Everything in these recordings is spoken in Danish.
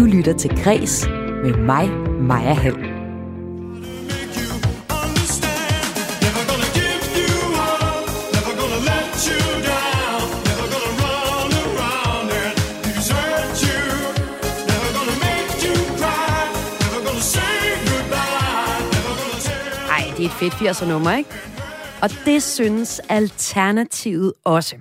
Du lytter til Græs med mig, Maja Hall. Det er et fedt 80'er nummer, ikke? Og det synes Alternativet også.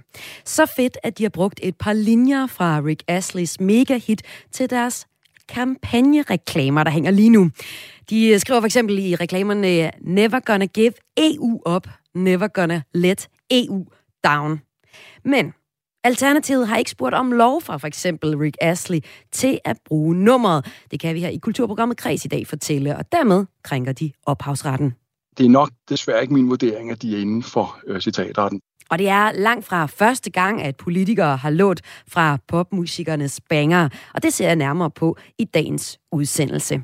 Så fedt, at de har brugt et par linjer fra Rick Asleys mega-hit til deres kampagnereklamer, der hænger lige nu. De øh, skriver for eksempel i reklamerne, Never gonna give EU up, never gonna let EU down. Men Alternativet har ikke spurgt om lov fra for eksempel Rick Astley til at bruge nummeret. Det kan vi her i Kulturprogrammet Kreds i dag fortælle, og dermed krænker de ophavsretten. Det er nok desværre ikke min vurdering, at de er inden for øh, citatretten. Og det er langt fra første gang, at politikere har lånt fra popmusikernes banger, og det ser jeg nærmere på i dagens udsendelse.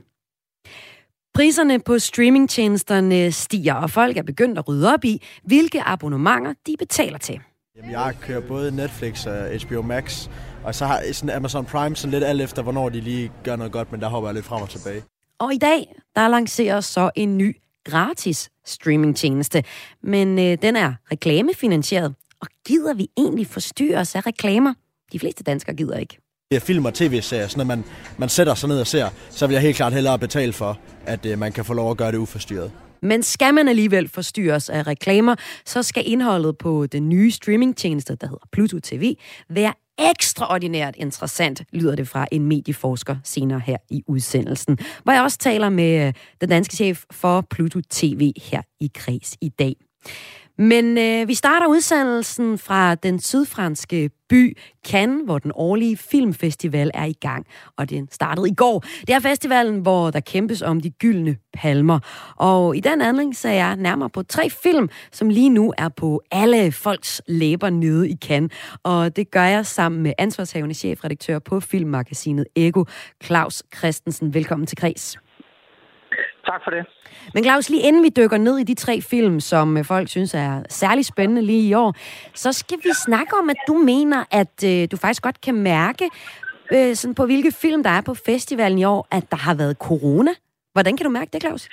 Priserne på streamingtjenesterne stiger, og folk er begyndt at rydde op i, hvilke abonnementer de betaler til. Jamen, jeg kører både Netflix og HBO Max, og så har sådan Amazon Prime sådan lidt alt efter, hvornår de lige gør noget godt, men der hopper jeg lidt frem og tilbage. Og i dag, der lanceres så en ny gratis streamingtjeneste, men øh, den er reklamefinansieret. Og gider vi egentlig forstyrre os af reklamer? De fleste danskere gider ikke. Det er film og tv-serier, sådan at man, man sætter sig ned og ser, så vil jeg helt klart hellere betale for, at øh, man kan få lov at gøre det uforstyrret. Men skal man alligevel forstyrres af reklamer, så skal indholdet på den nye streamingtjeneste, der hedder Pluto TV, være ekstraordinært interessant, lyder det fra en medieforsker senere her i udsendelsen. Hvor jeg også taler med øh, den danske chef for Pluto TV her i Kreds i dag. Men øh, vi starter udsendelsen fra den sydfranske by Cannes, hvor den årlige filmfestival er i gang. Og den startede i går. Det er festivalen, hvor der kæmpes om de gyldne palmer. Og i den anledning så er jeg nærmere på tre film, som lige nu er på alle folks læber nede i Cannes. Og det gør jeg sammen med ansvarshavende chefredaktør på filmmagasinet Ego, Claus Christensen. Velkommen til Kreds. Tak for det. Men Claus, lige inden vi dykker ned i de tre film, som øh, folk synes er særlig spændende lige i år, så skal vi snakke om, at du mener, at øh, du faktisk godt kan mærke, øh, sådan på hvilke film, der er på festivalen i år, at der har været corona. Hvordan kan du mærke det, Claus?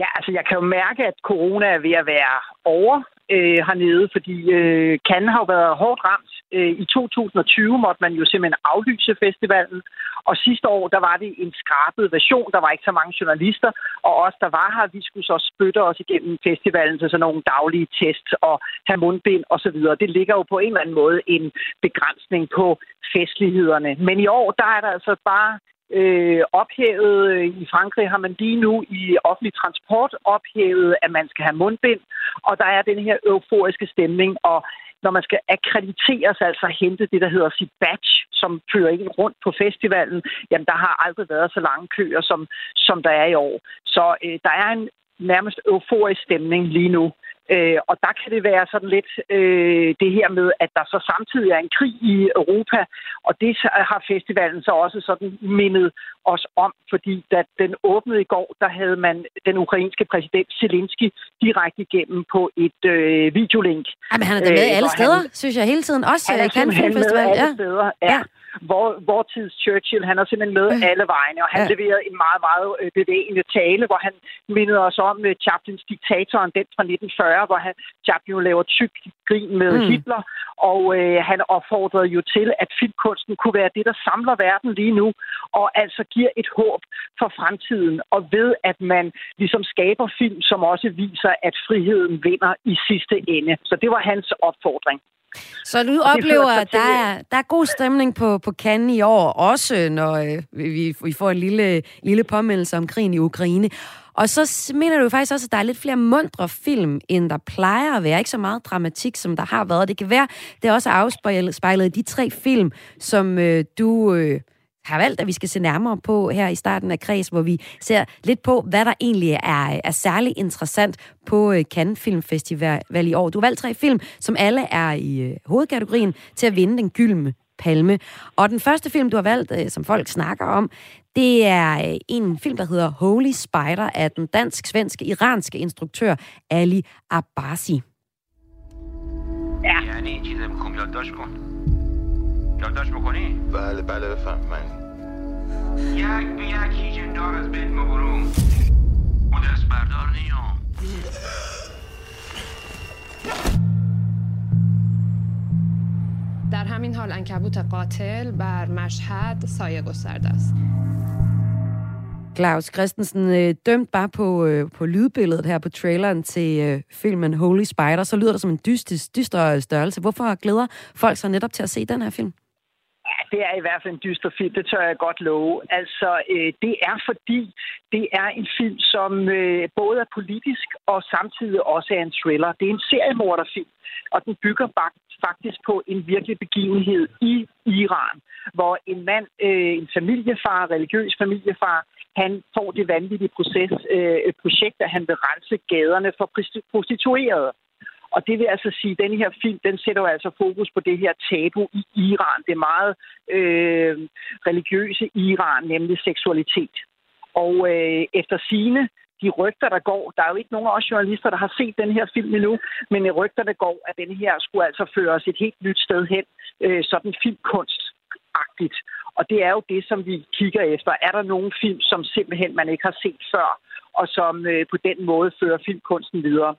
Ja, altså jeg kan jo mærke, at corona er ved at være over øh, hernede, fordi øh, Cannes har jo været hårdt ramt. Øh, I 2020 måtte man jo simpelthen aflyse festivalen, og sidste år, der var det en skrabet version. Der var ikke så mange journalister, og os, der var her, vi skulle så spytte os igennem festivalen til sådan nogle daglige tests og have mundbind og så videre. Det ligger jo på en eller anden måde en begrænsning på festlighederne. Men i år, der er der altså bare øh, ophævet. Øh, I Frankrig har man lige nu i offentlig transport ophævet, at man skal have mundbind, og der er den her euforiske stemning, og når man skal akkrediteres, altså hente det, der hedder sit badge, som fører en rundt på festivalen, jamen der har aldrig været så lange køer, som, som der er i år. Så øh, der er en nærmest euforisk stemning lige nu. Øh, og der kan det være sådan lidt øh, det her med, at der så samtidig er en krig i Europa, og det har festivalen så også sådan mindet os om, fordi da den åbnede i går, der havde man den ukrainske præsident Zelensky direkte igennem på et øh, videolink. Jamen, han er da med øh, alle steder, han, synes jeg hele tiden. Også han er kan med alle ja. steder, ja. ja vor, vor tids Churchill. Han er simpelthen med alle vegne, og han ja. leverede en meget, meget øh, bevægende tale, hvor han mindede os om uh, Chaplins diktatoren, den fra 1940, hvor han, Chaplin jo laver tyk grin med mm. Hitler, og øh, han opfordrede jo til, at filmkunsten kunne være det, der samler verden lige nu, og altså giver et håb for fremtiden, og ved, at man ligesom skaber film, som også viser, at friheden vinder i sidste ende. Så det var hans opfordring. Så du oplever, at der er, der er god stemning på, på Cannes i år, også når øh, vi, vi får en lille, lille påmeldelse om krigen i Ukraine. Og så mener du faktisk også, at der er lidt flere mundre film, end der plejer at være. Ikke så meget dramatik, som der har været. Det kan være, det er også afspejlet i de tre film, som øh, du... Øh, har valgt, at vi skal se nærmere på her i starten af kreds, hvor vi ser lidt på, hvad der egentlig er, er særlig interessant på øh, Cannes Film Festival i år. Du har valgt tre film, som alle er i øh, hovedkategorien til at vinde den gyldne palme. Og den første film, du har valgt, øh, som folk snakker om, det er en film, der hedder Holy Spider af den dansk-svenske iranske instruktør Ali Abbasi. Ja. یعنی چیز میخوام یادداشت کن یادداشت بکنی؟ بله بله بفهم من یک به یک هیچ انداغ از بین ما برو او دست بردار نیام در همین حال انکبوت قاتل بر مشهد سایه گسترده است Claus Christensen, øh, dømt bare på, øh, på lydbilledet her på traileren til øh, filmen Holy Spider, så lyder det som en dyster, dyster størrelse. Hvorfor glæder folk sig netop til at se den her film? Det er i hvert fald en dyster film, det tør jeg godt love. Altså, øh, det er fordi, det er en film, som øh, både er politisk og samtidig også er en thriller. Det er en seriemorderfilm, og den bygger bak- faktisk på en virkelig begivenhed i Iran, hvor en mand, øh, en familiefar, religiøs familiefar, han får det vanvittige proces, øh, projekt, at han vil rense gaderne for prostituerede. Og det vil altså sige, at den her film, den sætter jo altså fokus på det her tabu i Iran. Det meget øh, religiøse Iran, nemlig seksualitet. Og øh, efter sine de rygter, der går, der er jo ikke nogen af os journalister, der har set den her film endnu, men rygter, der går, at den her skulle altså føre os et helt nyt sted hen, øh, sådan filmkunstagtigt. Og det er jo det, som vi kigger efter. Er der nogen film, som simpelthen man ikke har set før, og som øh, på den måde fører filmkunsten videre?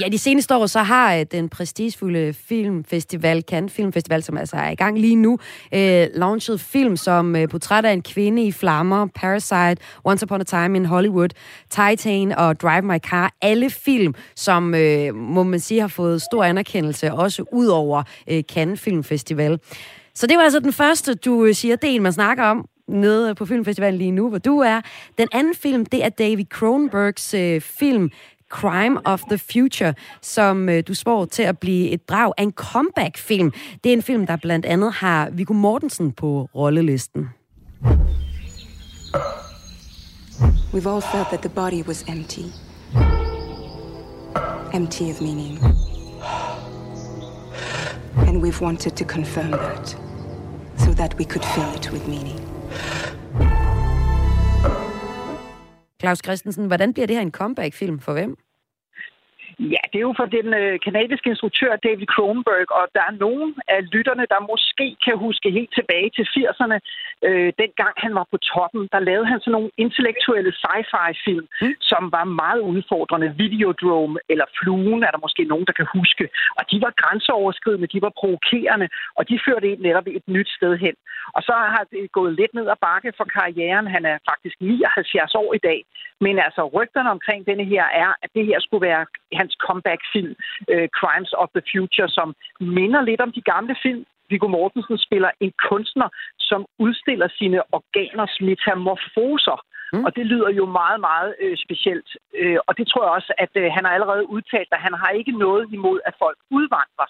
Ja, de seneste år så har øh, den prestigefulde filmfestival, Cannes Filmfestival, som altså er i gang lige nu, øh, launchet film som øh, Portræt af en kvinde i flammer, Parasite, Once Upon a Time in Hollywood, Titan og Drive My Car. Alle film, som øh, må man sige har fået stor anerkendelse, også ud over øh, Cannes Filmfestival. Så det var altså den første, du øh, siger, del, man snakker om nede på Filmfestivalen lige nu, hvor du er. Den anden film, det er David Cronenbergs øh, film Crime of the Future, som øh, du spår til at blive et brag af en comeback-film. Det er en film, der blandt andet har Viggo Mortensen på rollelisten. We've all felt that the body was empty. Empty of meaning. And we've wanted to confirm that so that we could fill it with meaning. Claus Christensen, hvordan bliver det her en comeback-film for hvem? Ja, det er jo for den øh, kanadiske instruktør David Cronenberg, og der er nogen af lytterne, der måske kan huske helt tilbage til 80'erne, øh, dengang han var på toppen. Der lavede han sådan nogle intellektuelle sci-fi-film, mm. som var meget udfordrende. Videodrome eller Fluen er der måske nogen, der kan huske. Og de var grænseoverskridende, de var provokerende, og de førte en netop et nyt sted hen. Og så har det gået lidt ned ad bakke for karrieren. Han er faktisk 79 år i dag. Men altså, rygterne omkring denne her er, at det her skulle være hans comeback-film, uh, Crimes of the Future, som minder lidt om de gamle film. Viggo Mortensen spiller en kunstner, som udstiller sine organers metamorfoser. Mm. Og det lyder jo meget, meget øh, specielt. Øh, og det tror jeg også, at øh, han har allerede udtalt, at han har ikke noget imod, at folk udvandrer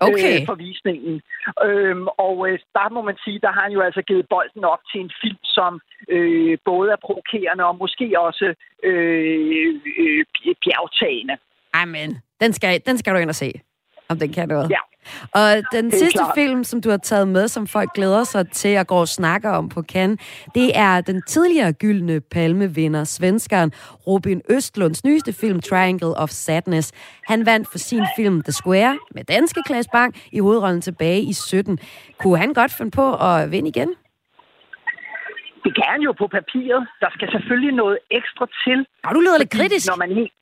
Okay. øh, for visningen. Øhm, og øh, der må man sige, der har han jo altså givet bolden op til en film, som øh, både er provokerende og måske også øh, øh, bjergtagende. Amen, den skal, den skal du ind og se, om den kan noget. Ja. Og den sidste klart. film, som du har taget med, som folk glæder sig til at gå og snakke om på Cannes, det er den tidligere gyldne palmevinder, svenskeren Robin Østlunds nyeste film, Triangle of Sadness. Han vandt for sin film The Square med danske Klaas Bang i hovedrollen tilbage i 17. Kunne han godt finde på at vinde igen? Det kan han jo på papiret. Der skal selvfølgelig noget ekstra til. Og du lyder lidt kritisk. Når man helt...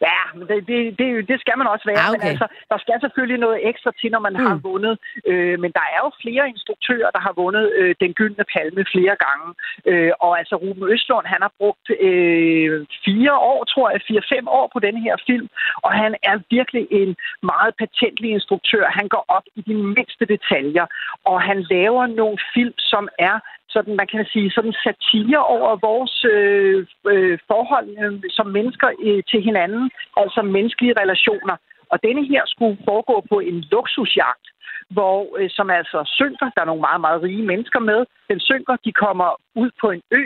Ja, men det, det, det, det skal man også være. Ah, Men okay. altså, der skal selvfølgelig noget ekstra til, når man mm. har vundet. Øh, men der er jo flere instruktører, der har vundet øh, den gyldne palme flere gange. Øh, og altså, Ruben Østlund, han har brugt øh, fire år, tror jeg, fire-fem år på den her film. Og han er virkelig en meget patentlig instruktør. Han går op i de mindste detaljer. Og han laver nogle film, som er sådan, man kan sige, sådan satire over vores øh, øh, forhold øh, som mennesker øh, til hinanden, altså menneskelige relationer. Og denne her skulle foregå på en luksusjagt, hvor, øh, som altså synker. Der er nogle meget, meget rige mennesker med. Den synker, de kommer ud på en ø,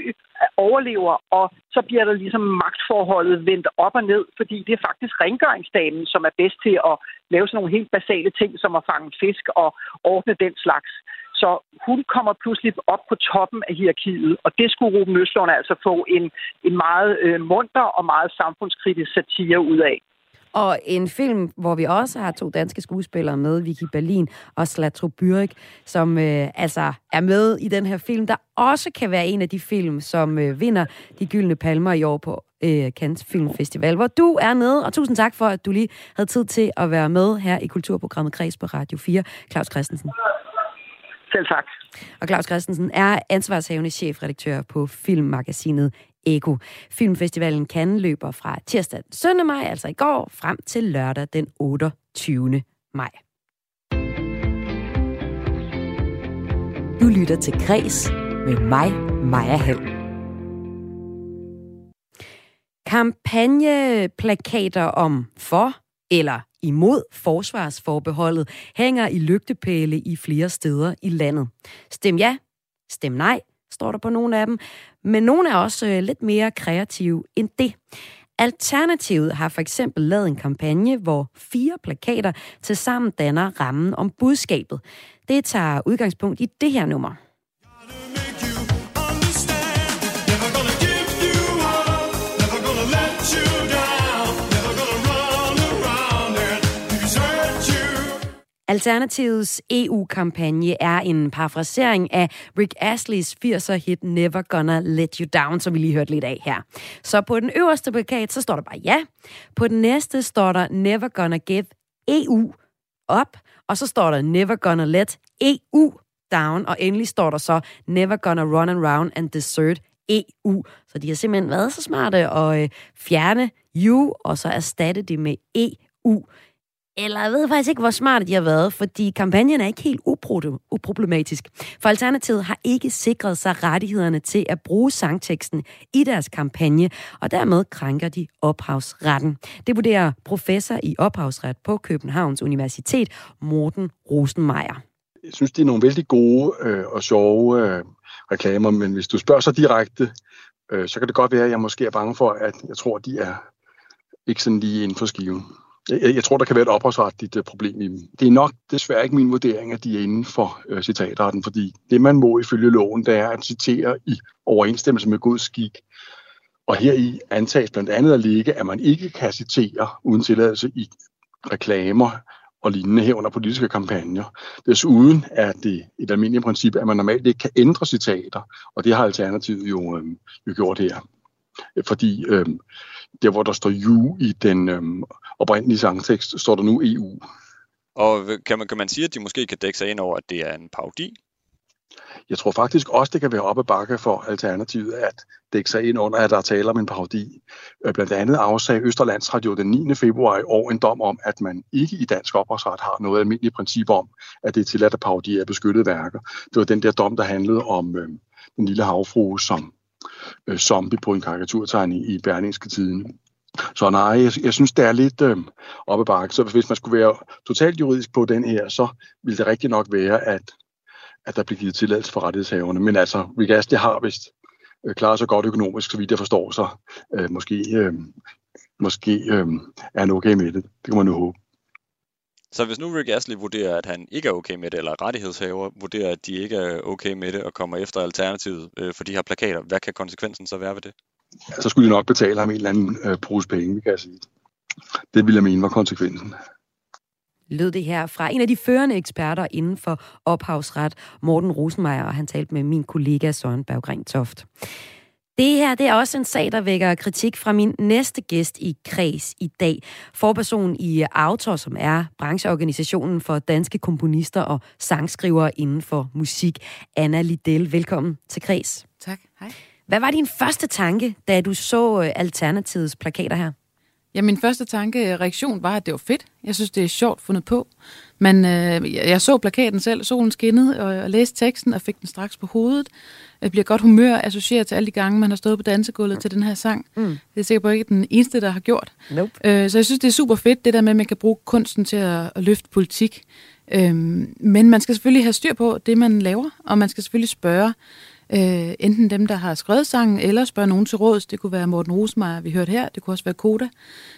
overlever, og så bliver der ligesom magtforholdet vendt op og ned, fordi det er faktisk rengøringsdamen, som er bedst til at lave sådan nogle helt basale ting, som at fange fisk og ordne den slags. Så hun kommer pludselig op på toppen af hierarkiet, og det skulle Ruben Østlund altså få en, en meget øh, munter og meget samfundskritisk satire ud af. Og en film, hvor vi også har to danske skuespillere med, Vicky Berlin og Slatro Byrik, som øh, altså er med i den her film, der også kan være en af de film, som øh, vinder de gyldne palmer i år på øh, Cannes Filmfestival, hvor du er med, og tusind tak for, at du lige havde tid til at være med her i Kulturprogrammet Kreds på Radio 4. Claus Christensen. Selv tak. Og Claus Christensen er ansvarshavende chefredaktør på filmmagasinet Ego. Filmfestivalen Cannes løber fra tirsdag den 17. maj, altså i går, frem til lørdag den 28. maj. Du lytter til Græs med mig, Maja Hall. Kampagneplakater om for eller imod forsvarsforbeholdet hænger i lygtepæle i flere steder i landet. Stem ja, stem nej, står der på nogle af dem, men nogle er også øh, lidt mere kreative end det. Alternativet har for eksempel lavet en kampagne, hvor fire plakater tilsammen danner rammen om budskabet. Det tager udgangspunkt i det her nummer. Alternativets EU-kampagne er en parafrasering af Rick Astley's 80'er-hit Never Gonna Let You Down, som vi lige hørte lidt af her. Så på den øverste plakat, så står der bare ja. På den næste står der Never Gonna Give EU op, og så står der Never Gonna Let EU down, og endelig står der så Never Gonna Run Around and Desert EU. Så de har simpelthen været så smarte at øh, fjerne U, og så erstatte det med EU. Eller jeg ved faktisk ikke, hvor smarte de har været, fordi kampagnen er ikke helt uproblematisk. For Alternativet har ikke sikret sig rettighederne til at bruge sangteksten i deres kampagne, og dermed krænker de ophavsretten. Det vurderer professor i ophavsret på Københavns Universitet, Morten Rosenmeier. Jeg synes, det er nogle vældig gode øh, og sjove øh, reklamer, men hvis du spørger så direkte, øh, så kan det godt være, at jeg måske er bange for, at jeg tror, de er ikke sådan lige inden for skiven. Jeg, jeg tror, der kan være et ophavsretligt uh, problem i dem. Det er nok desværre ikke min vurdering, at de er inden for uh, citatretten, fordi det, man må ifølge loven, det er at citere i overensstemmelse med god skik. Og her i antages blandt andet at ligge, at man ikke kan citere uden tilladelse i reklamer og lignende herunder politiske kampagner. Desuden er det et almindeligt princip, at man normalt ikke kan ændre citater, og det har Alternativet jo, øh, jo gjort her. Fordi øh, der, hvor der står you i den øh, oprindelige sangtekst, står der nu EU. Og kan man, kan man sige, at de måske kan dække sig ind over, at det er en parodi? Jeg tror faktisk også, det kan være op ad bakke for Alternativet at dække sig ind under, at der taler om en parodi. Øh, blandt andet afsag Østerlandsradio den 9. februar i år en dom om, at man ikke i dansk ophavsret har noget almindeligt princip om, at det er tilladt at parodiere beskyttede værker. Det var den der dom, der handlede om øh, den lille havfrue, som øh, zombie på en karikaturtegning i Berlingske Tiden. Så nej, jeg, jeg synes, det er lidt øh, oppe bakke. Så hvis man skulle være totalt juridisk på den her, så ville det rigtig nok være, at, at der bliver givet tilladelse for rettighedshaverne. Men altså, Rick det har vist øh, klaret sig godt økonomisk, så vidt jeg forstår, så øh, måske, øh, måske øh, er han okay med det. Det kan man jo håbe. Så hvis nu Rick Astley vurderer, at han ikke er okay med det, eller rettighedshaver vurderer, at de ikke er okay med det, og kommer efter alternativet øh, for de her plakater, hvad kan konsekvensen så være ved det? Ja, så skulle de nok betale ham en eller anden øh, pose penge, kan jeg sige. Det ville jeg mene var konsekvensen. Lød det her fra en af de førende eksperter inden for ophavsret, Morten Rosenmeier, og han talte med min kollega Søren Berggren Toft. Det her det er også en sag, der vækker kritik fra min næste gæst i Kreds i dag. Forperson i Autor, som er brancheorganisationen for danske komponister og sangskrivere inden for musik. Anna Liddell, velkommen til Kreds. Tak, hej. Hvad var din første tanke, da du så øh, Alternativets plakater her? Ja, min første tanke, reaktion var, at det var fedt. Jeg synes, det er sjovt fundet på. Men øh, jeg så plakaten selv, solen skinnede, og jeg læste teksten og fik den straks på hovedet. Jeg bliver godt humør associeret til alle de gange, man har stået på dansegulvet til den her sang. Mm. Det er sikkert på ikke den eneste, der har gjort. Nope. Øh, så jeg synes, det er super fedt, det der med, at man kan bruge kunsten til at, at løfte politik. Øh, men man skal selvfølgelig have styr på det, man laver, og man skal selvfølgelig spørge, øh, enten dem, der har skrevet sangen, eller spørge nogen til råds. Det kunne være Morten Rosemeyer, vi hørte her. Det kunne også være Koda.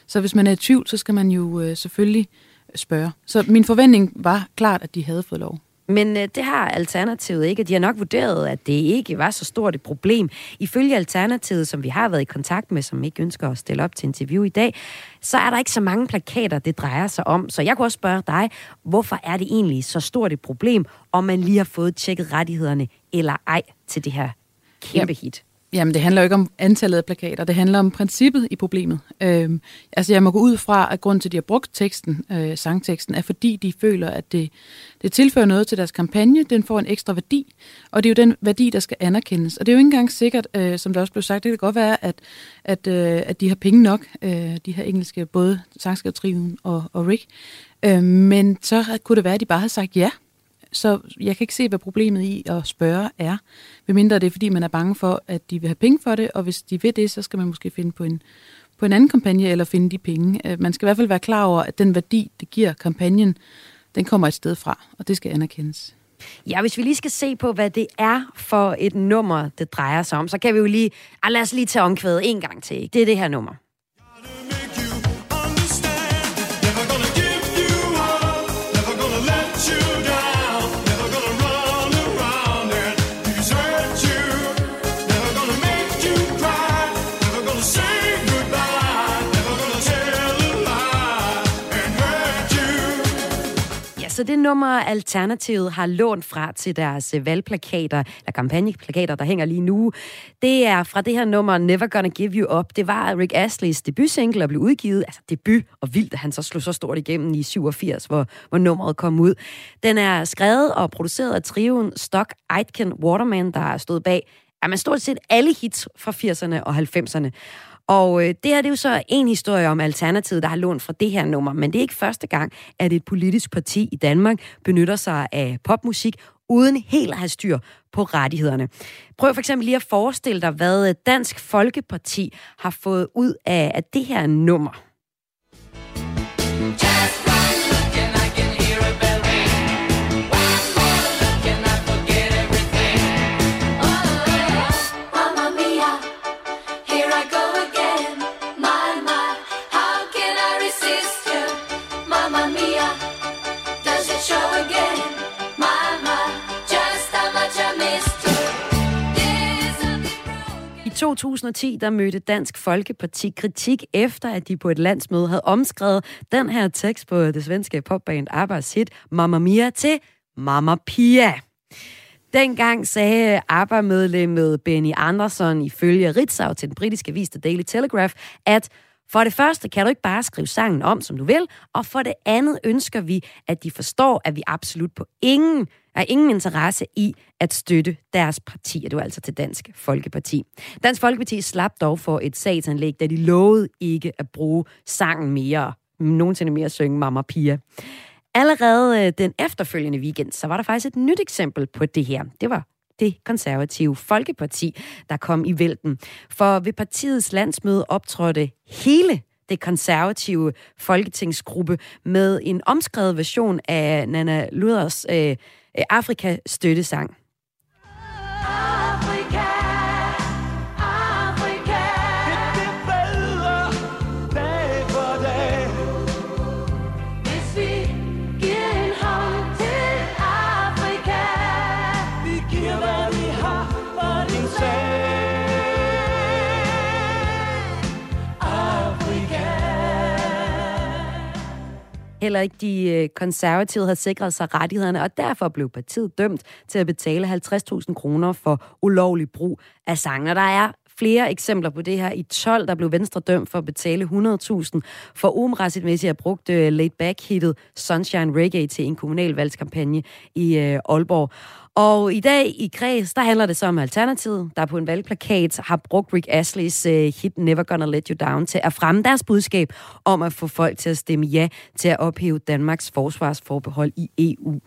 Så hvis man er i tvivl, så skal man jo øh, selvfølgelig spørge. Så min forventning var klart, at de havde fået lov. Men øh, det har Alternativet ikke, de har nok vurderet, at det ikke var så stort et problem. Ifølge Alternativet, som vi har været i kontakt med, som ikke ønsker at stille op til interview i dag, så er der ikke så mange plakater, det drejer sig om. Så jeg kunne også spørge dig, hvorfor er det egentlig så stort et problem, om man lige har fået tjekket rettighederne eller ej til det her kæmpe hit? Jamen, det handler jo ikke om antallet af plakater, det handler om princippet i problemet. Øhm, altså, jeg må gå ud fra, at grunden til, at de har brugt teksten, øh, sangteksten, er fordi de føler, at det, det tilfører noget til deres kampagne, den får en ekstra værdi, og det er jo den værdi, der skal anerkendes. Og det er jo ikke engang sikkert, øh, som der også blev sagt, det kan godt være, at, at, øh, at de har penge nok, øh, de her engelske, både sangskrivertriven og, og Rick, øh, men så kunne det være, at de bare havde sagt ja så jeg kan ikke se, hvad problemet i at spørge er. Medmindre det er, fordi man er bange for, at de vil have penge for det, og hvis de vil det, så skal man måske finde på en, på en anden kampagne eller finde de penge. Øh, man skal i hvert fald være klar over, at den værdi, det giver kampagnen, den kommer et sted fra, og det skal anerkendes. Ja, hvis vi lige skal se på, hvad det er for et nummer, det drejer sig om, så kan vi jo lige... Ah, lad os lige tage omkvædet en gang til. Ikke? Det er det her nummer. Altså det nummer, Alternativet har lånt fra til deres øh, valgplakater, eller kampagneplakater, der hænger lige nu, det er fra det her nummer Never Gonna Give You Up. Det var Rick Astley's debutsingle og blev udgivet, altså debut, og vildt, at han så slog så stort igennem i 87, hvor, hvor nummeret kom ud. Den er skrevet og produceret af trioen Stock Aitken Waterman, der stod bag man stort set alle hits fra 80'erne og 90'erne. Og øh, det her det er jo så en historie om Alternativet, der har lånt fra det her nummer, men det er ikke første gang, at et politisk parti i Danmark benytter sig af popmusik, uden helt at have styr på rettighederne. Prøv for eksempel lige at forestille dig, hvad Dansk Folkeparti har fået ud af, af det her nummer. 2010 der mødte Dansk Folkeparti kritik efter, at de på et landsmøde havde omskrevet den her tekst på det svenske popband Abbas hit Mamma Mia til Mamma Pia. Dengang sagde ABBA-medlemmet Benny Andersson ifølge Ritzau til den britiske avis The Daily Telegraph, at for det første kan du ikke bare skrive sangen om, som du vil, og for det andet ønsker vi, at de forstår, at vi absolut på ingen er ingen interesse i at støtte deres parti, og det var altså til Dansk Folkeparti. Dansk Folkeparti slap dog for et sagsanlæg, da de lovede ikke at bruge sangen mere, nogensinde mere at synge Mamma Pia. Allerede øh, den efterfølgende weekend, så var der faktisk et nyt eksempel på det her. Det var det konservative Folkeparti, der kom i vælten. For ved partiets landsmøde optrådte hele det konservative folketingsgruppe med en omskrevet version af Nana Luders øh, Afrika-støttesang. Heller ikke de øh, konservative havde sikret sig rettighederne, og derfor blev partiet dømt til at betale 50.000 kroner for ulovlig brug af sangen. Og der er flere eksempler på det her. I 12, der blev Venstre dømt for at betale 100.000 for umræssigtmæssigt at brugt øh, laid back hittet Sunshine Reggae til en kommunal valgskampagne i øh, Aalborg. Og i dag i Kreds, der handler det så om Alternativet, der på en valgplakat har brugt Rick Asleys uh, øh, hit Never Gonna Let You Down til at fremme deres budskab om at få folk til at stemme ja til at ophæve Danmarks forsvarsforbehold i EU.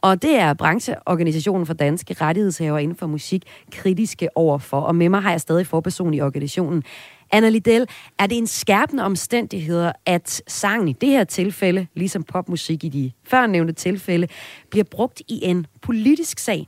Og det er brancheorganisationen for danske rettighedshaver inden for musik kritiske overfor. Og med mig har jeg stadig forperson i organisationen. Anna Liddell, er det en skærpende omstændighed, at sangen i det her tilfælde, ligesom popmusik i de førnævnte tilfælde, bliver brugt i en politisk sag?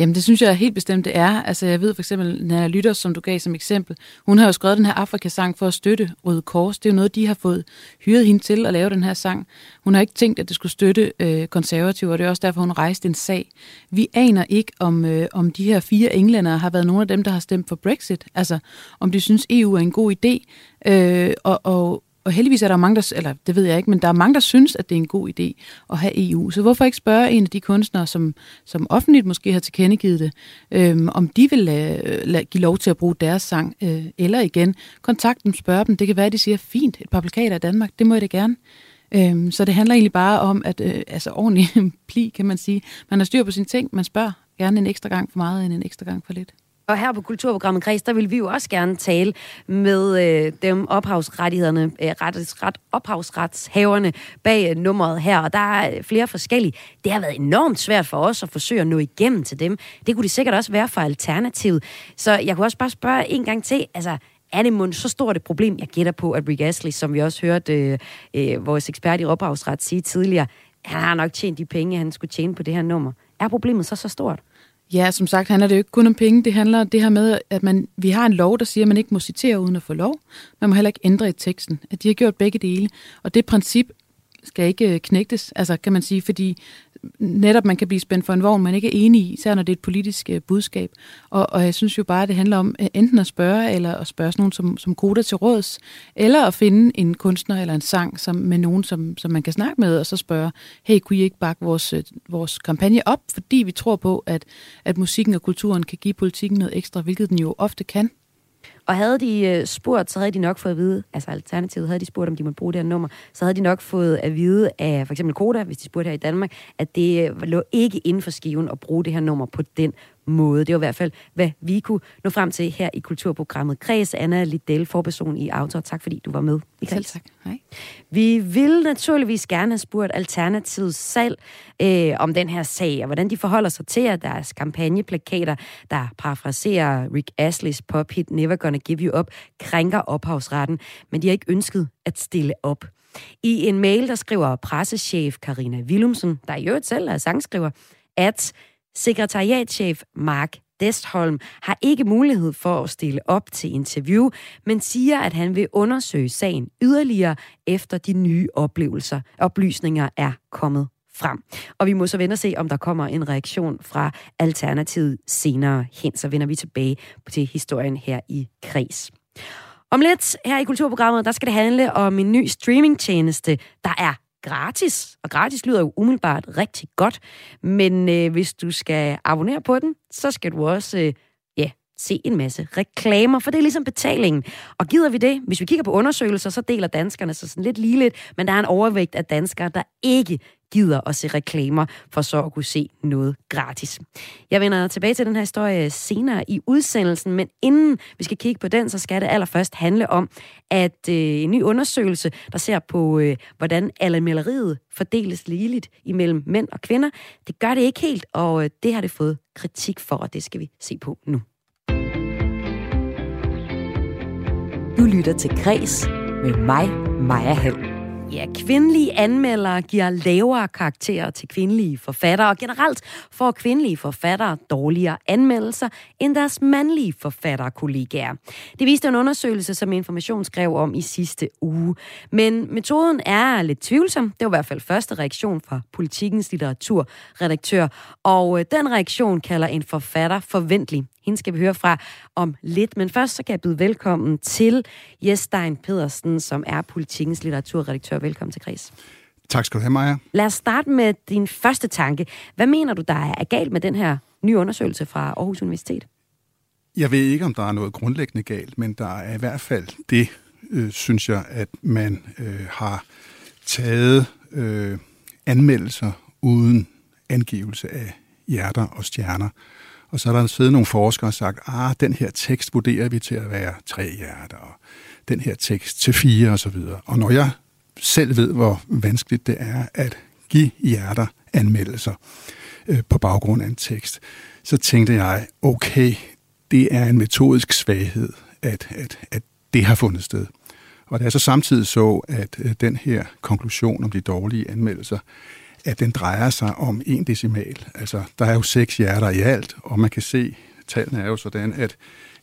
Jamen, det synes jeg helt bestemt, det er. Altså, jeg ved for eksempel, når jeg lytter, som du gav som eksempel, hun har jo skrevet den her Afrikasang for at støtte Røde Kors. Det er jo noget, de har fået hyret hende til at lave den her sang. Hun har ikke tænkt, at det skulle støtte øh, konservative, og det er også derfor, hun rejste en sag. Vi aner ikke, om, øh, om de her fire englænder har været nogle af dem, der har stemt for Brexit. Altså, om de synes, EU er en god idé. Øh, og, og og heldigvis er der mange, der, eller det ved jeg ikke, men der er mange, der synes, at det er en god idé at have EU. Så hvorfor ikke spørge en af de kunstnere, som, som offentligt måske har tilkendegivet det, øhm, om de vil lade, lade, give lov til at bruge deres sang, øh, eller igen, kontakt dem, spørge dem. Det kan være, at de siger, fint, et par plakater i Danmark, det må jeg da gerne. Øhm, så det handler egentlig bare om, at øh, altså ordentlig pli, kan man sige. Man har styr på sine ting, man spørger gerne en ekstra gang for meget, end en ekstra gang for lidt. Og her på Kulturprogrammet Kreds, der vil vi jo også gerne tale med øh, dem ophavsrettighederne, øh, ret, ret, ophavsretshaverne bag øh, nummeret her, og der er flere forskellige. Det har været enormt svært for os at forsøge at nå igennem til dem. Det kunne det sikkert også være for Alternativet. Så jeg kunne også bare spørge en gang til, altså, er det så stort et problem, jeg gætter på, at Rick Astley, som vi også hørte øh, øh, vores ekspert i ophavsret sige tidligere, han har nok tjent de penge, han skulle tjene på det her nummer. Er problemet så så stort? Ja, som sagt handler det jo ikke kun om penge. Det handler det her med, at man, vi har en lov, der siger, at man ikke må citere uden at få lov. Man må heller ikke ændre i teksten. At de har gjort begge dele. Og det princip skal ikke knægtes, altså kan man sige, fordi netop man kan blive spændt for en vogn, man ikke er enig i, især når det er et politisk øh, budskab. Og, og jeg synes jo bare, at det handler om øh, enten at spørge, eller at spørge nogen som, som koder til råds, eller at finde en kunstner eller en sang som, med nogen, som, som man kan snakke med, og så spørge, hey, kunne I ikke bakke vores, øh, vores kampagne op, fordi vi tror på, at, at musikken og kulturen kan give politikken noget ekstra, hvilket den jo ofte kan. Og havde de øh, spurgt, så havde de nok fået at vide, altså alternativet havde de spurgt, om de måtte bruge det her nummer, så havde de nok fået at vide af for eksempel Koda, hvis de spurgte her i Danmark, at det øh, lå ikke inden for skiven at bruge det her nummer på den måde. Det var i hvert fald, hvad vi kunne nå frem til her i kulturprogrammet Kreds. Anna Liddell, forperson i Autor. Tak fordi du var med i. Selv tak. Hej. Vi vil naturligvis gerne have spurgt Alternativets salg øh, om den her sag, og hvordan de forholder sig til, at deres kampagneplakater, der parafraserer Rick Asleys pophit Never Gonna Give You Up, krænker ophavsretten, men de har ikke ønsket at stille op. I en mail, der skriver pressechef Karina Willumsen, der i øvrigt selv er sangskriver, at Sekretariatchef Mark Destholm har ikke mulighed for at stille op til interview, men siger, at han vil undersøge sagen yderligere efter de nye oplevelser. Oplysninger er kommet frem. Og vi må så vende og se, om der kommer en reaktion fra Alternativet senere hen. Så vender vi tilbage til historien her i kreds. Om lidt her i Kulturprogrammet, der skal det handle om en ny streamingtjeneste, der er gratis. Og gratis lyder jo umiddelbart rigtig godt. Men øh, hvis du skal abonnere på den, så skal du også øh, se en masse reklamer, for det er ligesom betalingen. Og gider vi det? Hvis vi kigger på undersøgelser, så deler danskerne sig sådan lidt ligeligt, men der er en overvægt af danskere, der ikke gider at se reklamer, for så at kunne se noget gratis. Jeg vender tilbage til den her historie senere i udsendelsen, men inden vi skal kigge på den, så skal det allerførst handle om, at øh, en ny undersøgelse, der ser på, øh, hvordan maleriet fordeles ligeligt imellem mænd og kvinder, det gør det ikke helt, og øh, det har det fået kritik for, og det skal vi se på nu. Du lytter til Græs med mig, Maja Hall. Ja, kvindelige anmeldere giver lavere karakterer til kvindelige forfattere, og generelt får kvindelige forfattere dårligere anmeldelser end deres mandlige forfatterkollegaer. Det viste en undersøgelse, som Information skrev om i sidste uge. Men metoden er lidt tvivlsom. Det var i hvert fald første reaktion fra Politikens litteraturredaktør, og øh, den reaktion kalder en forfatter forventelig. Hende skal vi høre fra om lidt. Men først så kan jeg byde velkommen til Jes Stein Pedersen, som er politikens litteraturredaktør. Velkommen til Græs. Tak skal du have, Maja. Lad os starte med din første tanke. Hvad mener du, der er galt med den her nye undersøgelse fra Aarhus Universitet? Jeg ved ikke, om der er noget grundlæggende galt, men der er i hvert fald det, øh, synes jeg, at man øh, har taget øh, anmeldelser uden angivelse af hjerter og stjerner. Og så er der siddet nogle forskere og sagt, ah, den her tekst vurderer vi til at være tre hjerter, og den her tekst til fire osv. Og, og når jeg selv ved, hvor vanskeligt det er at give hjerter anmeldelser øh, på baggrund af en tekst, så tænkte jeg, okay, det er en metodisk svaghed, at, at, at det har fundet sted. Og det er så samtidig så, at øh, den her konklusion om de dårlige anmeldelser at den drejer sig om en decimal. Altså, der er jo seks hjerter i alt, og man kan se, tallene er jo sådan, at,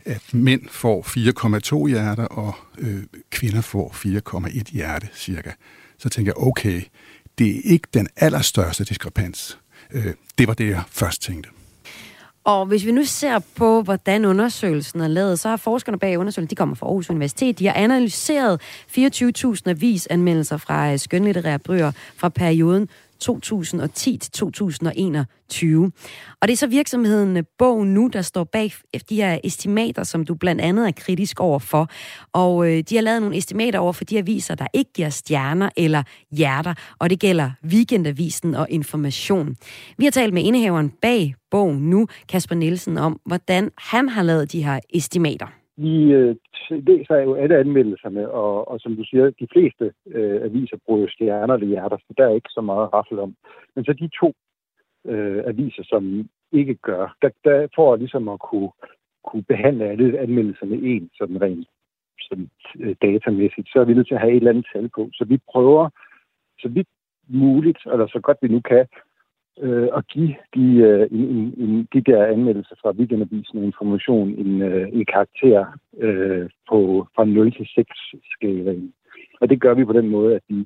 at mænd får 4,2 hjerter, og øh, kvinder får 4,1 hjerte cirka. Så tænker jeg, okay, det er ikke den allerstørste diskrepans. Øh, det var det, jeg først tænkte. Og hvis vi nu ser på, hvordan undersøgelsen er lavet, så har forskerne bag undersøgelsen, de kommer fra Aarhus Universitet, de har analyseret 24.000 avisanmeldelser fra øh, skønlitterære bøger fra perioden 2010 til 2021. Og det er så virksomheden Bog Nu, der står bag de her estimater, som du blandt andet er kritisk over for. Og øh, de har lavet nogle estimater over for de aviser, der ikke giver stjerner eller hjerter, og det gælder Weekendavisen og Information. Vi har talt med indehaveren bag Bog Nu, Kasper Nielsen, om hvordan han har lavet de her estimater. Vi øh, læser jo alle anmeldelserne, og, og som du siger, de fleste øh, aviser bruger stjerner eller hjerter, så der er ikke så meget raffel om. Men så de to øh, aviser, som ikke gør, der, der får ligesom at kunne, kunne behandle alle anmeldelserne en, sådan rent sådan, øh, datamæssigt, så er vi nødt til at have et eller andet tal på. Så vi prøver, så vidt muligt, eller så godt vi nu kan, øh, at give de, øh, en, en, de der anmeldelser fra weekendavisen information en, øh, en karakter øh, på, fra 0 til 6 skalaen. Og det gør vi på den måde, at vi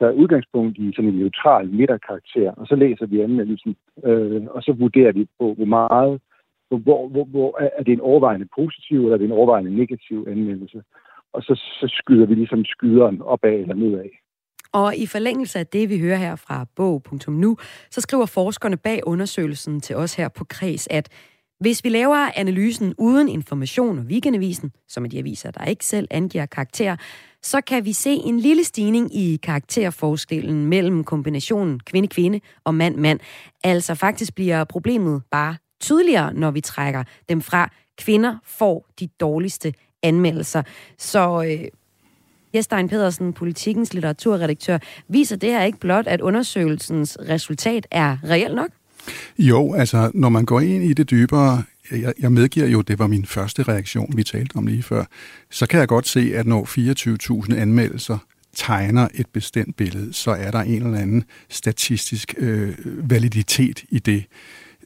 der er udgangspunkt i sådan en neutral midterkarakter, og så læser vi anmeldelsen, øh, og så vurderer vi på, hvor meget, hvor, hvor, hvor er det en overvejende positiv, eller er det en overvejende negativ anmeldelse. Og så, så skyder vi ligesom skyderen opad eller nedad. Og i forlængelse af det, vi hører her fra bog.nu, så skriver forskerne bag undersøgelsen til os her på Kreds, at hvis vi laver analysen uden information og weekendavisen, som er de aviser, der ikke selv angiver karakter, så kan vi se en lille stigning i karakterforskellen mellem kombinationen kvinde-kvinde og mand-mand. Altså faktisk bliver problemet bare tydeligere, når vi trækker dem fra. Kvinder får de dårligste anmeldelser. Så øh, Jestein Pedersen, politikens litteraturredaktør, viser det her ikke blot, at undersøgelsens resultat er reelt nok? Jo, altså når man går ind i det dybere, jeg, jeg medgiver jo, det var min første reaktion, vi talte om lige før, så kan jeg godt se, at når 24.000 anmeldelser tegner et bestemt billede, så er der en eller anden statistisk øh, validitet i det.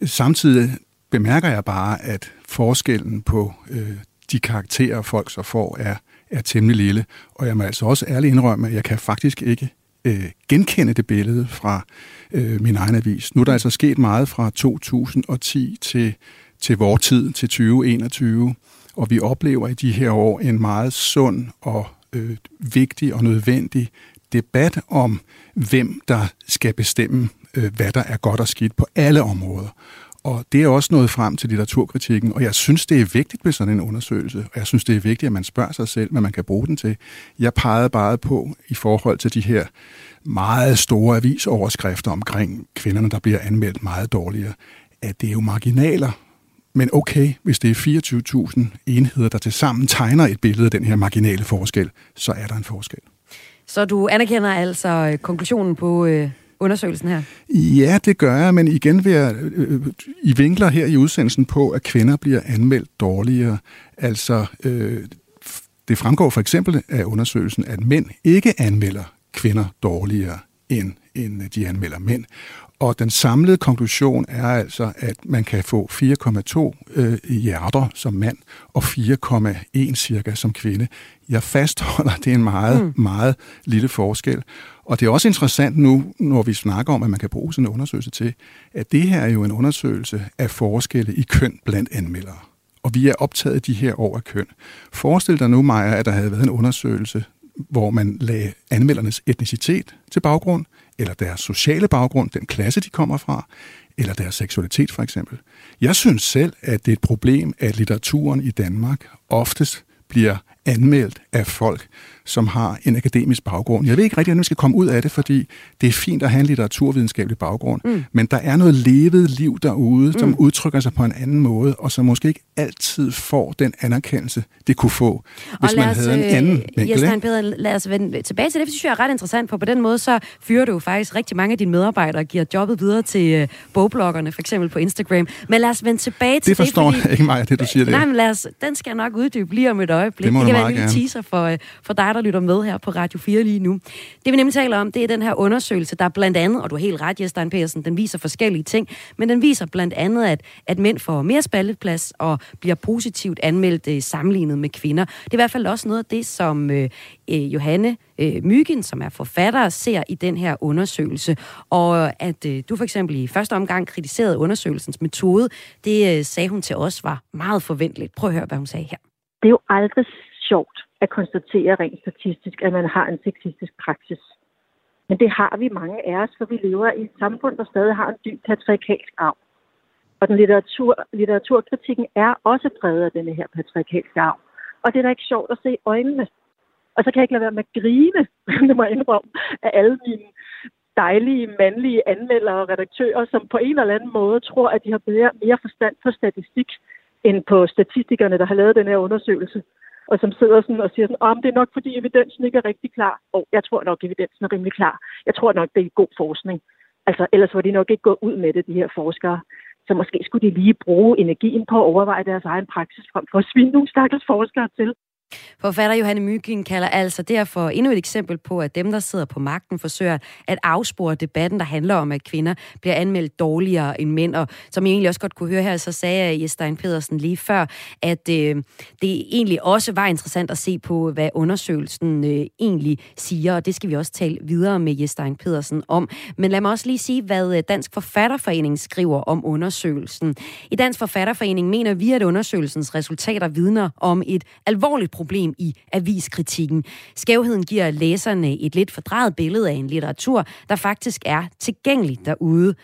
Samtidig bemærker jeg bare, at forskellen på øh, de karakterer, folk så får, er er temmelig lille. Og jeg må altså også ærligt indrømme, at jeg kan faktisk ikke øh, genkende det billede fra øh, min egen avis. Nu er der altså sket meget fra 2010 til, til vores tid, til 2021, og vi oplever i de her år en meget sund og øh, vigtig og nødvendig debat om, hvem der skal bestemme, øh, hvad der er godt og skidt på alle områder. Og det er også nået frem til litteraturkritikken, og jeg synes, det er vigtigt med sådan en undersøgelse, og jeg synes, det er vigtigt, at man spørger sig selv, hvad man kan bruge den til. Jeg pegede bare på, i forhold til de her meget store avisoverskrifter omkring kvinderne, der bliver anmeldt meget dårligere, at det er jo marginaler. Men okay, hvis det er 24.000 enheder, der tilsammen tegner et billede af den her marginale forskel, så er der en forskel. Så du anerkender altså øh, konklusionen på øh, undersøgelsen her? Ja, det gør jeg, men igen vil jeg, øh, I vinkler her i udsendelsen på, at kvinder bliver anmeldt dårligere. Altså, øh, det fremgår for eksempel af undersøgelsen, at mænd ikke anmelder kvinder dårligere, end, end de anmelder mænd. Og den samlede konklusion er altså, at man kan få 4,2 øh, hjerter som mand og 4,1 cirka som kvinde. Jeg fastholder, det er en meget, mm. meget lille forskel. Og det er også interessant nu, når vi snakker om, at man kan bruge sådan en undersøgelse til, at det her er jo en undersøgelse af forskelle i køn blandt anmeldere. Og vi er optaget de her år af køn. Forestil dig nu, Maja, at der havde været en undersøgelse, hvor man lagde anmeldernes etnicitet til baggrund, eller deres sociale baggrund, den klasse, de kommer fra, eller deres seksualitet for eksempel. Jeg synes selv, at det er et problem, at litteraturen i Danmark oftest bliver anmeldt af folk, som har en akademisk baggrund. Jeg ved ikke rigtig, hvordan vi skal komme ud af det, fordi det er fint at have en litteraturvidenskabelig baggrund, mm. men der er noget levet liv derude, mm. som udtrykker sig på en anden måde, og som måske ikke altid får den anerkendelse, det kunne få, hvis man havde en anden øh, vinkel. Peder, lad os vende tilbage til det, for det synes jeg er ret interessant, for på den måde, så fyrer du jo faktisk rigtig mange af dine medarbejdere og giver jobbet videre til uh, bogbloggerne, for eksempel på Instagram. Men lad os vende tilbage til det. forstår det, fordi, jeg ikke mig, det du siger Nej, men lad os, den skal jeg nok uddybe lige om et øjeblik. Det, må det kan være en lille gerne. teaser for, øh, for dig, der lytter med her på Radio 4 lige nu. Det vi nemlig taler om, det er den her undersøgelse, der blandt andet, og du har helt ret, Jes Pedersen, den viser forskellige ting, men den viser blandt andet, at, at mænd får mere spalteplads og bliver positivt anmeldt øh, sammenlignet med kvinder. Det er i hvert fald også noget af det, som øh, øh, Johanne øh, Myggen, som er forfatter, ser i den her undersøgelse. Og at øh, du for eksempel i første omgang kritiserede undersøgelsens metode, det øh, sagde hun til os var meget forventeligt. Prøv at høre, hvad hun sagde her. Det er jo aldrig sjovt at konstatere rent statistisk, at man har en sexistisk praksis. Men det har vi mange af os, for vi lever i et samfund, der stadig har en dyb patriarkalsk arv. Og den litteratur, litteraturkritikken er også præget af denne her patriarkalske arv. Og det er da ikke sjovt at se i øjnene. Og så kan jeg ikke lade være med at grine, det må jeg indrømme, af alle mine dejlige mandlige anmeldere og redaktører, som på en eller anden måde tror, at de har mere, mere forstand på statistik, end på statistikerne, der har lavet den her undersøgelse. Og som sidder sådan og siger sådan, om det er nok fordi evidensen ikke er rigtig klar. Og jeg tror nok, evidensen er rimelig klar. Jeg tror nok, det er god forskning. Altså, ellers var de nok ikke gået ud med det, de her forskere. Så måske skulle de lige bruge energien på at overveje deres egen praksis, frem for at svine nogle stakkels forskere til. Forfatter Johanne Mygind kalder altså derfor endnu et eksempel på, at dem, der sidder på magten, forsøger at afspore debatten, der handler om, at kvinder bliver anmeldt dårligere end mænd. Og som I egentlig også godt kunne høre her, så sagde Jestein Pedersen lige før, at øh, det egentlig også var interessant at se på, hvad undersøgelsen øh, egentlig siger, og det skal vi også tale videre med Jestein Pedersen om. Men lad mig også lige sige, hvad øh, Dansk Forfatterforening skriver om undersøgelsen. I Dansk Forfatterforening mener vi, at undersøgelsens resultater vidner om et alvorligt problem i aviskritikken. Skævheden giver læserne et lidt fordrejet billede af en litteratur, der faktisk er tilgængelig derude.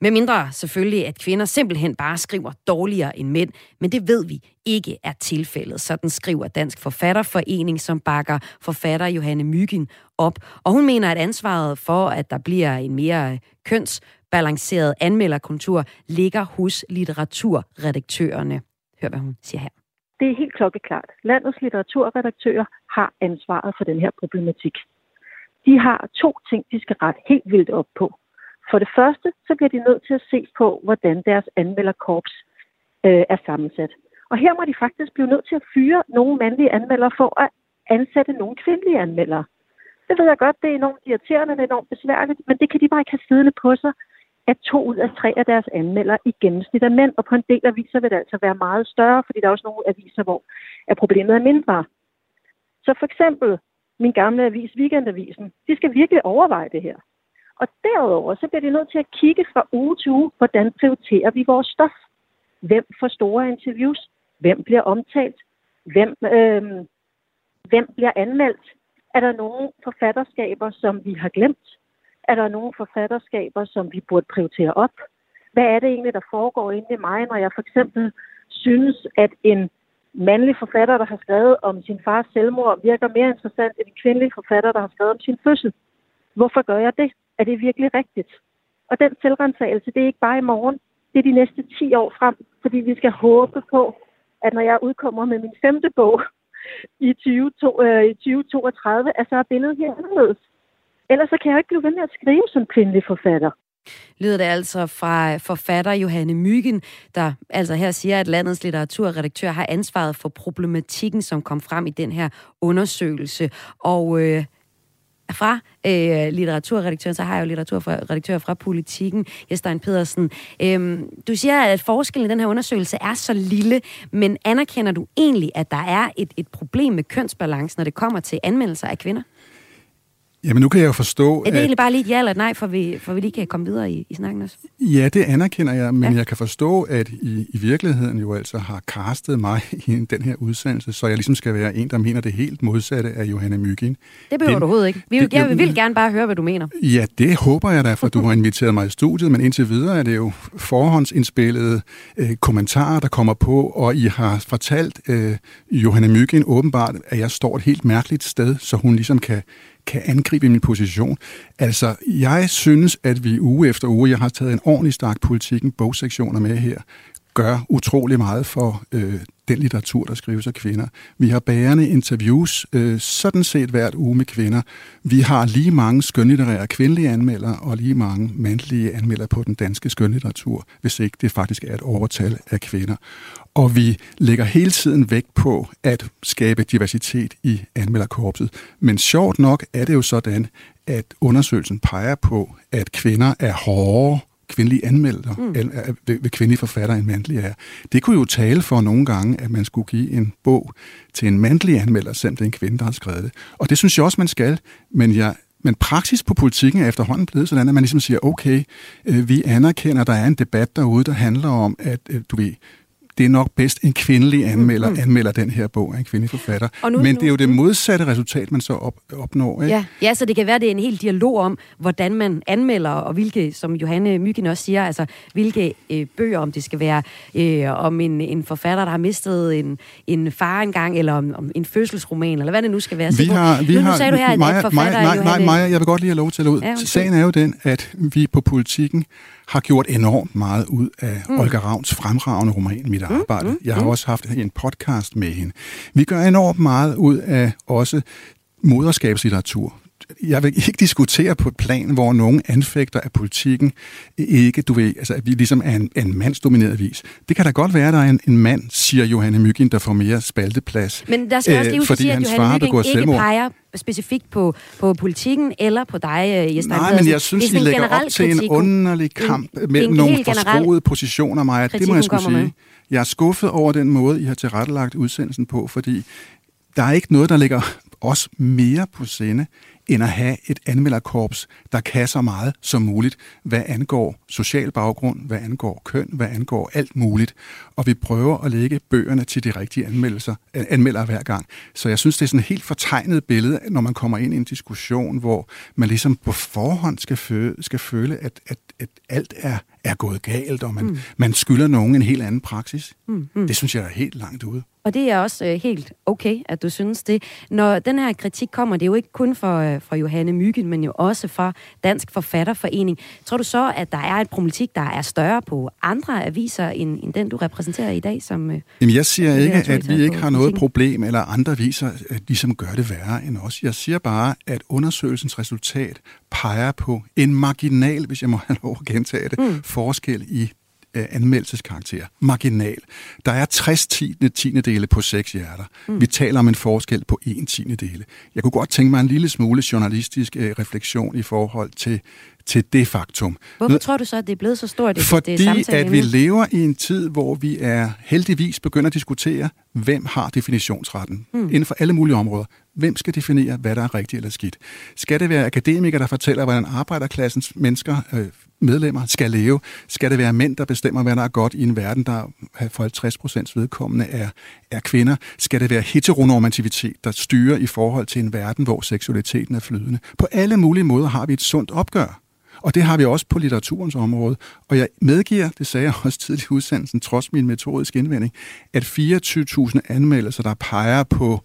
Med mindre selvfølgelig, at kvinder simpelthen bare skriver dårligere end mænd, men det ved vi ikke er tilfældet. Sådan skriver Dansk Forfatterforening, som bakker forfatter Johanne Myggen op. Og hun mener, at ansvaret for, at der bliver en mere kønsbalanceret anmelderkultur, ligger hos litteraturredaktørerne. Hør, hvad hun siger her. Det er helt klokkeklart. Landets litteraturredaktører har ansvaret for den her problematik. De har to ting, de skal ret helt vildt op på. For det første, så bliver de nødt til at se på, hvordan deres anmelderkorps øh, er sammensat. Og her må de faktisk blive nødt til at fyre nogle mandlige anmeldere for at ansætte nogle kvindelige anmeldere. Det ved jeg godt, det er enormt irriterende, det er enormt besværligt, men det kan de bare ikke have siddende på sig, at to ud af tre af deres anmeldere i gennemsnit er mænd, og på en del aviser vil det altså være meget større, fordi der er også nogle aviser, hvor at problemet er mindre. Så for eksempel min gamle avis, Weekendavisen, de skal virkelig overveje det her. Og derudover, så bliver de nødt til at kigge fra uge til uge, hvordan prioriterer vi vores stof? Hvem får store interviews? Hvem bliver omtalt? Hvem, øh, hvem bliver anmeldt? Er der nogle forfatterskaber, som vi har glemt? Er der nogle forfatterskaber, som vi burde prioritere op? Hvad er det egentlig, der foregår inde i mig, når jeg for eksempel synes, at en mandlig forfatter, der har skrevet om sin fars selvmord, virker mere interessant end en kvindelig forfatter, der har skrevet om sin fødsel? Hvorfor gør jeg det? Er det virkelig rigtigt? Og den selvrensagelse, det er ikke bare i morgen. Det er de næste 10 år frem, fordi vi skal håbe på, at når jeg udkommer med min femte bog i 20, øh, i 2032, at så er billedet her anderledes. Ellers så kan jeg ikke blive ved med at skrive som kvindelig forfatter. Lyder det altså fra øh, forfatter Johanne Myggen, der altså her siger, at landets litteraturredaktør har ansvaret for problematikken, som kom frem i den her undersøgelse. Og øh, fra øh, litteraturredaktøren, så har jeg jo litteraturredaktør fra Politikken, Jestein Pedersen. Øhm, du siger, at forskellen i den her undersøgelse er så lille, men anerkender du egentlig, at der er et, et problem med kønsbalance, når det kommer til anmeldelser af kvinder? Jamen nu kan jeg jo forstå... Er det at... egentlig bare lige et ja eller et nej, for vi, for vi lige kan komme videre i, i snakken også? Ja, det anerkender jeg, men ja. jeg kan forstå, at I i virkeligheden jo altså har castet mig i den her udsendelse, så jeg ligesom skal være en, der mener det helt modsatte af Johanne Myggen. Det behøver den, du overhovedet ikke. Vi, det, jeg vil gerne bare høre, hvad du mener. Ja, det håber jeg da, for du har inviteret mig i studiet, men indtil videre er det jo forhåndsindspillede øh, kommentarer, der kommer på, og I har fortalt øh, Johanne Myggen åbenbart, at jeg står et helt mærkeligt sted, så hun ligesom kan kan angribe min position. Altså, jeg synes, at vi uge efter uge, jeg har taget en ordentlig stærk politikken bogsektioner med her, gør utrolig meget for øh, den litteratur, der skrives af kvinder. Vi har bærende interviews, øh, sådan set hvert uge med kvinder. Vi har lige mange skønlitterære kvindelige anmeldere og lige mange mandlige anmeldere på den danske skønlitteratur, hvis ikke det faktisk er et overtal af kvinder. Og vi lægger hele tiden vægt på at skabe diversitet i anmelderkorpset. Men sjovt nok er det jo sådan, at undersøgelsen peger på, at kvinder er hårdere kvindelige anmeldere mm. ved, ved kvindelige forfattere end mandlige er. Det kunne jo tale for nogle gange, at man skulle give en bog til en mandlig anmelder, selvom det er en kvinde, der har skrevet det. Og det synes jeg også, man skal. Men jeg men praksis på politikken er efterhånden blevet sådan, at man ligesom siger, okay, øh, vi anerkender, at der er en debat derude, der handler om, at øh, du ved, det er nok bedst en kvindelig anmelder mm. anmelder den her bog af en kvindelig forfatter. Nu, Men det er jo det modsatte resultat, man så op, opnår. Ikke? Ja. ja, så det kan være, det er en hel dialog om, hvordan man anmelder, og hvilke, som Johanne Myggen også siger, altså hvilke øh, bøger, om det skal være øh, om en, en forfatter, der har mistet en, en far engang, eller om, om en fødselsroman, eller hvad det nu skal være. Vi har, vi nu, har, nu sagde du her, at Maja, forfatter Maja, nej, Maja, jeg vil godt lige have lov til at ud. Ja, okay. Sagen er jo den, at vi på politikken har gjort enormt meget ud af mm. Olga Ravns fremragende roman Mit mm, Arbejde. Mm. Jeg har mm. også haft en podcast med hende. Vi gør enormt meget ud af også moderskabslitteratur jeg vil ikke diskutere på et plan, hvor nogen anfægter af politikken ikke, du ved, altså at vi ligesom er en, en mandsdomineret vis. Det kan da godt være, at der er en, en mand, siger Johanne Myggen, der får mere spalteplads. Men der skal også lige øh, fordi sige, at Johanne Myggen ikke selvmord. peger specifikt på, på politikken eller på dig, øh, Jes Nej, men jeg synes, I lægger op til en underlig kamp en, mellem en nogle forskroede positioner, Maja. Det må jeg skulle sige. Med. Jeg er skuffet over den måde, I har tilrettelagt udsendelsen på, fordi der er ikke noget, der ligger os mere på sinde, end at have et anmelderkorps, der kan så meget som muligt, hvad angår social baggrund, hvad angår køn, hvad angår alt muligt. Og vi prøver at lægge bøgerne til de rigtige anmeldelser, anmeldere hver gang. Så jeg synes, det er sådan et helt fortegnet billede, når man kommer ind i en diskussion, hvor man ligesom på forhånd skal, føle, skal føle at, at, at alt er, er gået galt, og man, mm. man skylder nogen en helt anden praksis. Mm, mm. Det synes jeg er helt langt ude. Og det er også øh, helt okay, at du synes det. Når den her kritik kommer, det er jo ikke kun for, øh, for Johanne Myggen, men jo også for Dansk Forfatterforening. Tror du så, at der er et problematik, der er større på andre aviser, end, end den, du repræsenterer i dag? Som, øh, Jamen, jeg siger ikke, at vi ikke har noget problem, eller andre aviser, at ligesom gør det værre end os. Jeg siger bare, at undersøgelsens resultat peger på en marginal, hvis jeg må have lov at gentage det, mm. forskel i øh, anmeldelseskarakter. Marginal. Der er 60 tiende, dele på seks hjerter. Mm. Vi taler om en forskel på en tiende dele. Jeg kunne godt tænke mig en lille smule journalistisk øh, refleksion i forhold til til det faktum. Hvorfor tror du så, at det er blevet så stort? Det, Fordi det at vi lever i en tid, hvor vi er heldigvis begynder at diskutere, hvem har definitionsretten mm. inden for alle mulige områder. Hvem skal definere, hvad der er rigtigt eller skidt? Skal det være akademikere, der fortæller, hvordan arbejderklassens mennesker, øh, medlemmer, skal leve? Skal det være mænd, der bestemmer, hvad der er godt i en verden, der for 50 procents vedkommende er, er kvinder? Skal det være heteronormativitet, der styrer i forhold til en verden, hvor seksualiteten er flydende? På alle mulige måder har vi et sundt opgør. Og det har vi også på litteraturens område. Og jeg medgiver, det sagde jeg også tidligt i udsendelsen, trods min metodiske indvending, at 24.000 anmeldelser, der peger på,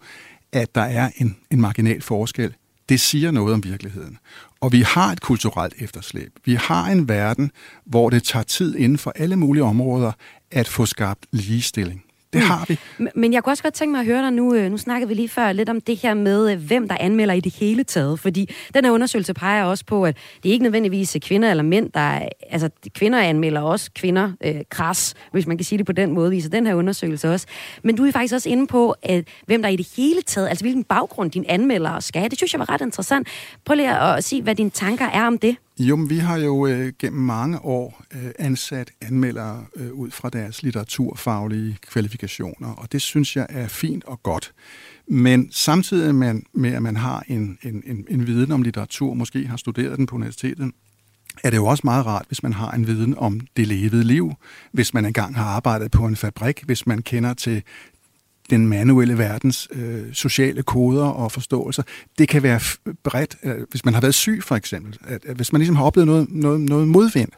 at der er en, en marginal forskel, det siger noget om virkeligheden. Og vi har et kulturelt efterslæb. Vi har en verden, hvor det tager tid inden for alle mulige områder at få skabt ligestilling. Det har vi. Men jeg kunne også godt tænke mig at høre dig nu. Øh, nu snakkede vi lige før lidt om det her med, øh, hvem der anmelder i det hele taget. Fordi den her undersøgelse peger også på, at det er ikke nødvendigvis kvinder eller mænd, der... Altså, kvinder anmelder også kvinder øh, kras, hvis man kan sige det på den måde, viser den her undersøgelse også. Men du er faktisk også inde på, at hvem der i det hele taget, altså hvilken baggrund din anmelder skal have. Det synes jeg var ret interessant. Prøv lige at sige, hvad dine tanker er om det. Jo, men vi har jo øh, gennem mange år øh, ansat anmeldere øh, ud fra deres litteraturfaglige kvalifikationer, og det synes jeg er fint og godt. Men samtidig med, med at man har en, en, en, en viden om litteratur, måske har studeret den på universitetet, er det jo også meget rart, hvis man har en viden om det levede liv, hvis man engang har arbejdet på en fabrik, hvis man kender til den manuelle verdens øh, sociale koder og forståelser. Det kan være bredt, øh, hvis man har været syg for eksempel, at, at hvis man ligesom har oplevet noget, noget, noget modvind.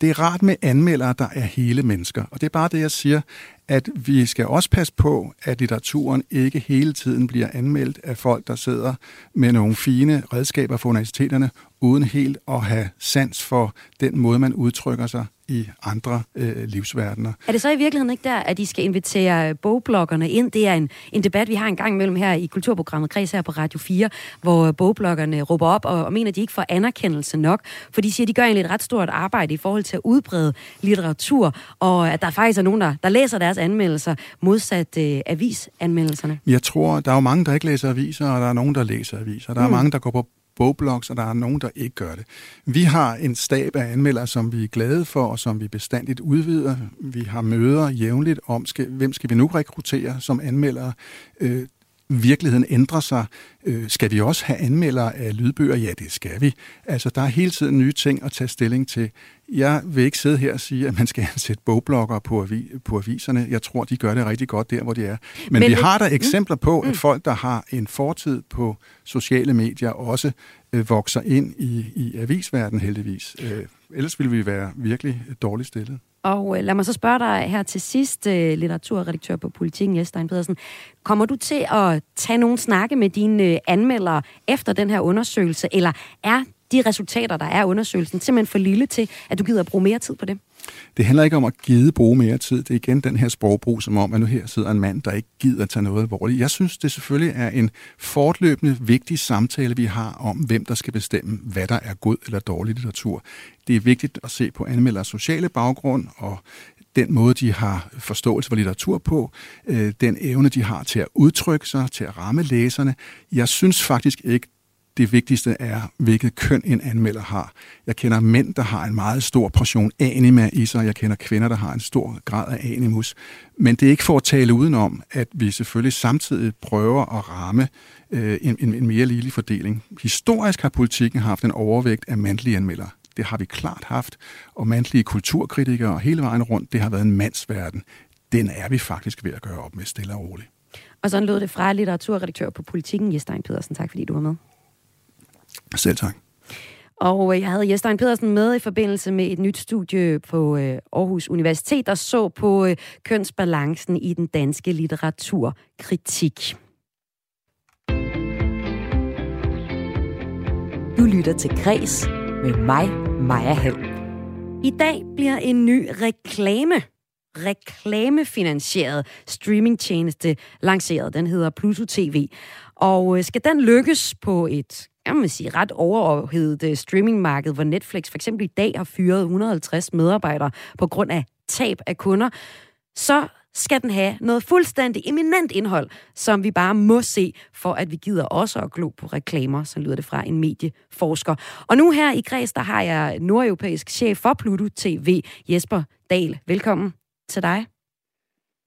Det er rart med anmeldere, der er hele mennesker. Og det er bare det, jeg siger, at vi skal også passe på, at litteraturen ikke hele tiden bliver anmeldt af folk, der sidder med nogle fine redskaber for universiteterne, uden helt at have sans for den måde, man udtrykker sig i andre øh, livsverdener. Er det så i virkeligheden ikke der, at de skal invitere bogbloggerne ind? Det er en, en debat, vi har en gang imellem her i kulturprogrammet Kreds her på Radio 4, hvor bogbloggerne råber op og, og mener, at de ikke får anerkendelse nok, for de siger, at de gør egentlig et ret stort arbejde i forhold til at udbrede litteratur, og at der faktisk er nogen, der, der læser deres anmeldelser modsat øh, avisanmeldelserne. Jeg tror, der er jo mange, der ikke læser aviser, og der er nogen, der læser aviser. Der er Mm. mange, der går på bogblogs, og der er nogen, der ikke gør det. Vi har en stab af anmeldere, som vi er glade for, og som vi bestandigt udvider. Vi har møder jævnligt om, skal, hvem skal vi nu rekruttere som anmeldere. Øh, virkeligheden ændrer sig. Øh, skal vi også have anmeldere af lydbøger? Ja, det skal vi. Altså, der er hele tiden nye ting at tage stilling til. Jeg vil ikke sidde her og sige, at man skal ansætte bogblokker på, avi- på aviserne. Jeg tror, de gør det rigtig godt der, hvor de er. Men, Men Men vi det- har der Mm. eksempler på, at Mm. folk, der har en fortid på sociale medier, også øh, vokser ind i, i avisverdenen heldigvis. Øh, ellers ville vi være virkelig dårligt stillet. Og øh, lad mig så spørge dig her til sidst, øh, litteraturredaktør på Politiken, Jes Pedersen. Kommer du til at tage nogle snakke med dine øh, anmeldere efter den her undersøgelse, eller er de resultater, der er af undersøgelsen, simpelthen for lille til, at du gider at bruge mere tid på det? Det handler ikke om at gide bruge mere tid. Det er igen den her sprogbrug, som om, at nu her sidder en mand, der ikke gider tage noget alvorligt. Jeg synes, det selvfølgelig er en fortløbende vigtig samtale, vi har om, hvem der skal bestemme, hvad der er god eller dårlig litteratur. Det er vigtigt at se på anmelders sociale baggrund og den måde, de har forståelse for litteratur på, øh, den evne, de har til at udtrykke sig, til at ramme læserne. Jeg synes faktisk ikke, det vigtigste er, hvilket køn en anmelder har. Jeg kender mænd, der har en meget stor portion anima i sig. Jeg kender kvinder, der har en stor grad af animus. Men det er ikke for at tale udenom, at vi selvfølgelig samtidig prøver at ramme øh, en, en, en mere ligelig fordeling. Historisk har politikken haft en overvægt af mandlige anmeldere. Det har vi klart haft. Og mandlige kulturkritikere hele vejen rundt, det har været en mandsverden. Den er vi faktisk ved at gøre op med stille og roligt. Og sådan lød det fra litteraturredaktør på Politiken, Jes Stein Pedersen. Tak fordi du var med. Selv tak. Og øh, jeg havde Jes Stein Pedersen med i forbindelse med et nyt studie på øh, Aarhus Universitet, der så på øh, kønsbalancen i den danske litteraturkritik. Du lytter til Græs med mig, Maja Hall. I dag bliver en ny reklame reklamefinansieret streamingtjeneste lanceret. Den hedder Pluto TV. Og skal den lykkes på et jeg må sige, ret overophedet øh, streamingmarked, hvor Netflix for eksempel i dag har fyret 150 medarbejdere på grund af tab af kunder, så skal den have noget fuldstændig eminent indhold, som vi bare må se, for at vi gider også at glo på reklamer, så lyder det fra en medieforsker. Og nu her i Græs, der har jeg nordeuropæisk chef for Pluto TV, Jesper Dahl. Velkommen til dig.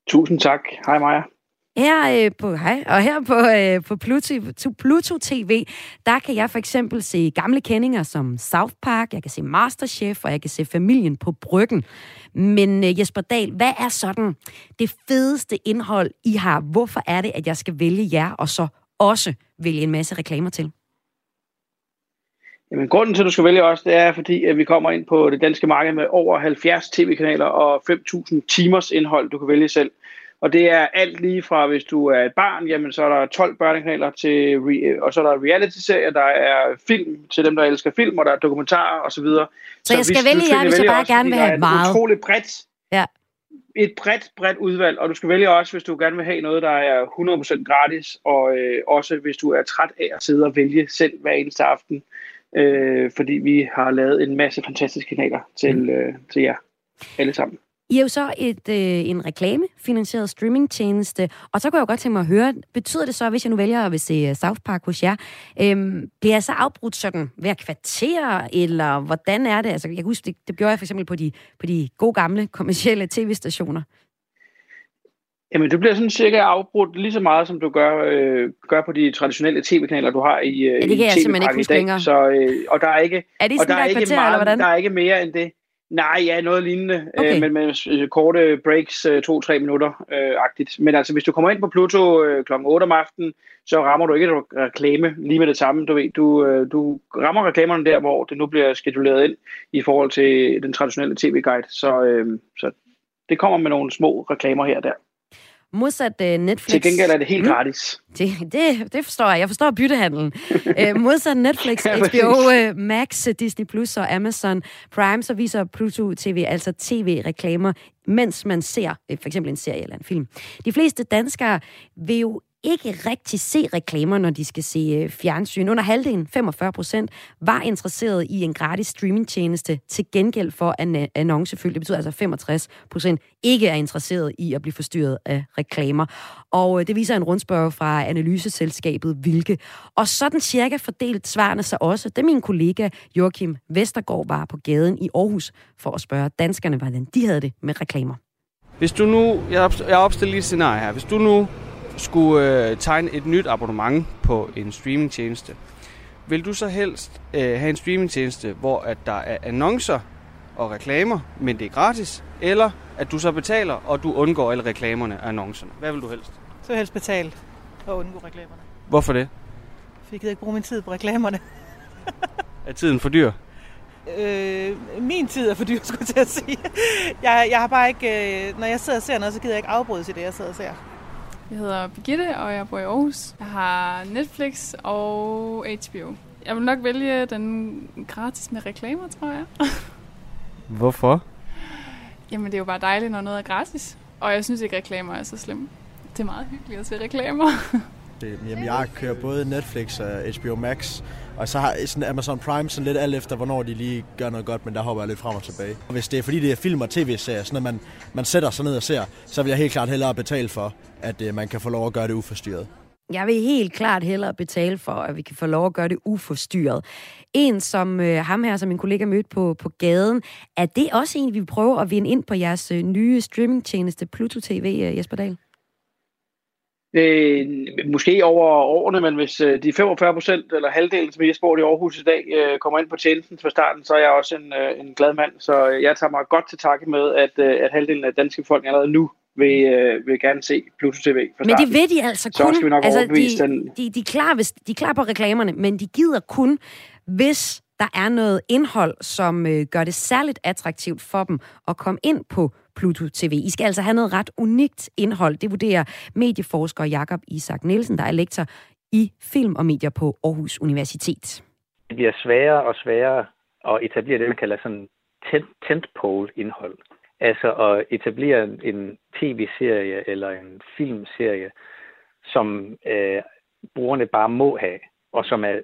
Tusind tak. Hej Maja. Her øh, på hej, og her på, øh, på Pluto, to- Pluto TV, der kan jeg for eksempel se gamle kendinger som South Park, jeg kan se Masterchef, og jeg kan se Familien på Bryggen. Men øh, Jesper Dahl, hvad er sådan det fedeste indhold, I har? Hvorfor er det, at jeg skal vælge jer, og så også vælge en masse reklamer til? Jamen, grunden til, at du skal vælge os, det er, fordi at vi kommer ind på det danske marked med over 70 tv-kanaler og 5.000 timers indhold, du kan vælge selv. Og det er alt lige fra, hvis du er et barn, jamen så er der 12 børnekanaler, til re- og så er der reality-serier, der er film til dem, der elsker film, og der er dokumentarer osv. Så, Så jeg skal vælge jer, hvis jeg bare gerne vil have meget. Det et utroligt bredt, Ja. et bredt, bredt udvalg, og du skal vælge også, hvis du gerne vil have noget, der er 100% gratis, og øh, også hvis du er træt af at sidde og vælge selv hver eneste aften, øh, fordi vi har lavet en masse fantastiske kanaler til, øh, til jer alle sammen. I er jo så et, øh, en reklamefinansieret streamingtjeneste, og så kunne jeg jo godt tænke mig at høre, betyder det så, hvis jeg nu vælger at vil se øh, South Park hos jer, øhm, bliver jeg så afbrudt sådan hver kvarter, eller hvordan er det? Altså, jeg kan huske, det, det gjorde jeg for eksempel på de, på de gode gamle kommercielle tv-stationer. Jamen, du bliver sådan cirka afbrudt lige så meget, som du gør, øh, gør på de traditionelle tv-kanaler, du har i, øh, det kan i jeg simpelthen ikke huske dag. Så, øh, og der er ikke, Er det og sådan der hver er ikke kvarter, meget, eller hvordan? Der er ikke mere end det. Nej, ja, noget lignende, Okay. øh, men med korte breaks, øh, to-tre minutter øh, agtigt. Men altså, hvis du kommer ind på Pluto øh, kl. 8 om aftenen, så rammer du ikke et reklame lige med det samme. Du, ved, du, øh, du rammer reklamerne der, hvor det nu bliver skeduleret ind i forhold til den traditionelle tv-guide. Så, øh, så det Det kommer med nogle små reklamer her og der. Modsat uh, Netflix... Til gengæld er det helt gratis. Mm, det, det, det forstår jeg. Jeg forstår byttehandlen. uh, modsat Netflix, HBO uh, Max, Disney Plus og Amazon Prime, så viser Pluto TV altså tv-reklamer, mens man ser uh, for eksempel en serie eller en film. De fleste danskere vil jo ikke rigtig se reklamer, når de skal se øh, fjernsyn. Under halvdelen, 45 procent, var interesseret i en gratis streamingtjeneste til gengæld for an- annoncefyldt. Det betyder altså, 65 procent ikke er interesseret i at blive forstyrret af reklamer. Og øh, det viser en rundspørg fra analyseselskabet Vilke. Og sådan cirka fordelt svarene sig også, da min kollega Joachim Vestergaard var på gaden i Aarhus for at spørge danskerne, hvordan de havde det med reklamer. Hvis du nu, jeg jeg opstiller lige et scenarie her. Hvis du nu skulle øh, tegne et nyt abonnement på en streamingtjeneste, vil du så helst øh, have en streamingtjeneste, hvor at der er annoncer og reklamer, men det er gratis, eller at du så betaler, og du undgår alle reklamerne og annoncerne? Hvad vil du helst? Så vil jeg helst betale og undgå reklamerne. Hvorfor det? For jeg gider ikke bruge min tid på reklamerne. Er tiden for dyr? Øh, min tid er for dyr, skulle jeg til at sige. Jeg, jeg har bare ikke... Øh, når jeg sidder og ser noget, så gider jeg ikke afbryde til det, jeg sidder og ser. Jeg hedder Birgitte, og jeg bor i Aarhus. Jeg har Netflix og HBO. Jeg vil nok vælge den gratis med reklamer, tror jeg. Hvorfor? Jamen, det er jo bare dejligt, når noget er gratis. Og jeg synes ikke, reklamer er så slemme. Det er meget hyggeligt at se reklamer. Det, jamen, jeg kører både Netflix og HBO Max, og så har sådan Amazon Prime sådan lidt alt efter, hvornår de lige gør noget godt, men der hopper jeg lidt frem og tilbage. Og hvis det er fordi, det er film og tv-serier, sådan at man, man sætter sig ned og ser, så vil jeg helt klart hellere betale for, at uh, man kan få lov at gøre det uforstyrret. Jeg vil helt klart hellere betale for, at vi kan få lov at gøre det uforstyrret. En som øh, ham her, som min kollega mødte på, på gaden, er det også en, vi prøver at vinde ind på jeres øh, nye streamingtjeneste Pluto TV, øh, Jesper Dahl? Øh, måske over årene, men hvis øh, de 45 procent eller halvdelen, som jeg spurgte i Aarhus i dag, øh, kommer ind på tjenesten fra starten, så er jeg også en, øh, en glad mand. Så øh, jeg tager mig godt til takke med, at, øh, at halvdelen af danske folk allerede nu vil, øh, vil gerne se Pluto TV fra Men det ved de altså Så kun. skal vi nok altså, de, den. de, de, er klar, hvis, de er klar på reklamerne, men de gider kun, hvis der er noget indhold, som øh, gør det særligt attraktivt for dem at komme ind på Pluto TV. I skal altså have noget ret unikt indhold. Det vurderer medieforsker Jakob Isak Nielsen, der er lektor i film og medier på Aarhus Universitet. Det bliver sværere og sværere at etablere det, man kalder sådan tent- tentpole-indhold. Altså at etablere en tv-serie eller en filmserie, som øh, brugerne bare må have, og som er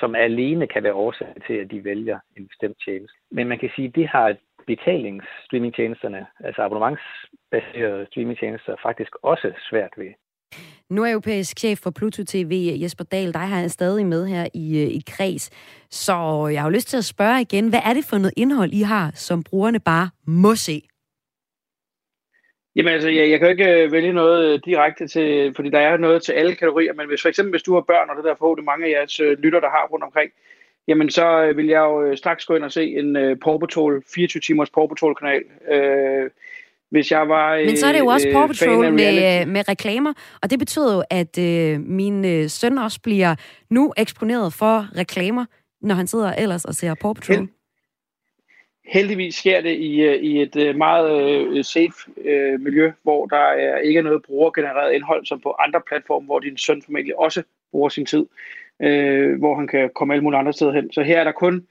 som alene kan være årsag til, at de vælger en bestemt tjeneste. Men man kan sige, at det har betalingsstreamingtjenesterne, altså abonnementsbaserede streamingtjenester, faktisk også svært ved. Nu er europæisk chef for Pluto TV, Jesper Dahl, dig har jeg stadig med her i, i kreds. Så jeg har jo lyst til at spørge igen, hvad er det for noget indhold, I har, som brugerne bare må se? Jamen altså, jeg, jeg kan jo ikke øh, vælge noget øh, direkte til, fordi der er noget til alle kategorier, men hvis for eksempel, hvis du har børn, og det der forhåbentlig mange af jeres øh, lytter, der har rundt omkring, jamen så øh, vil jeg jo øh, straks gå ind og se en øh, Paw Patrol, 24 timers Paw Patrol kanal. Øh, hvis jeg var øh, Men så er det jo også Paw øh, af Patrol med, med reklamer, og det betyder jo, at øh, min øh, søn også bliver nu eksponeret for reklamer, når han sidder ellers og ser Paw Patrol. Heldigvis sker det i, i et meget øh, safe øh, miljø, hvor der er ikke er noget brugergenereret indhold, som på andre platforme, hvor din søn formentlig også bruger sin tid, øh, Øh, hvor han kan komme alle mulige andre steder hen. Så her er der kun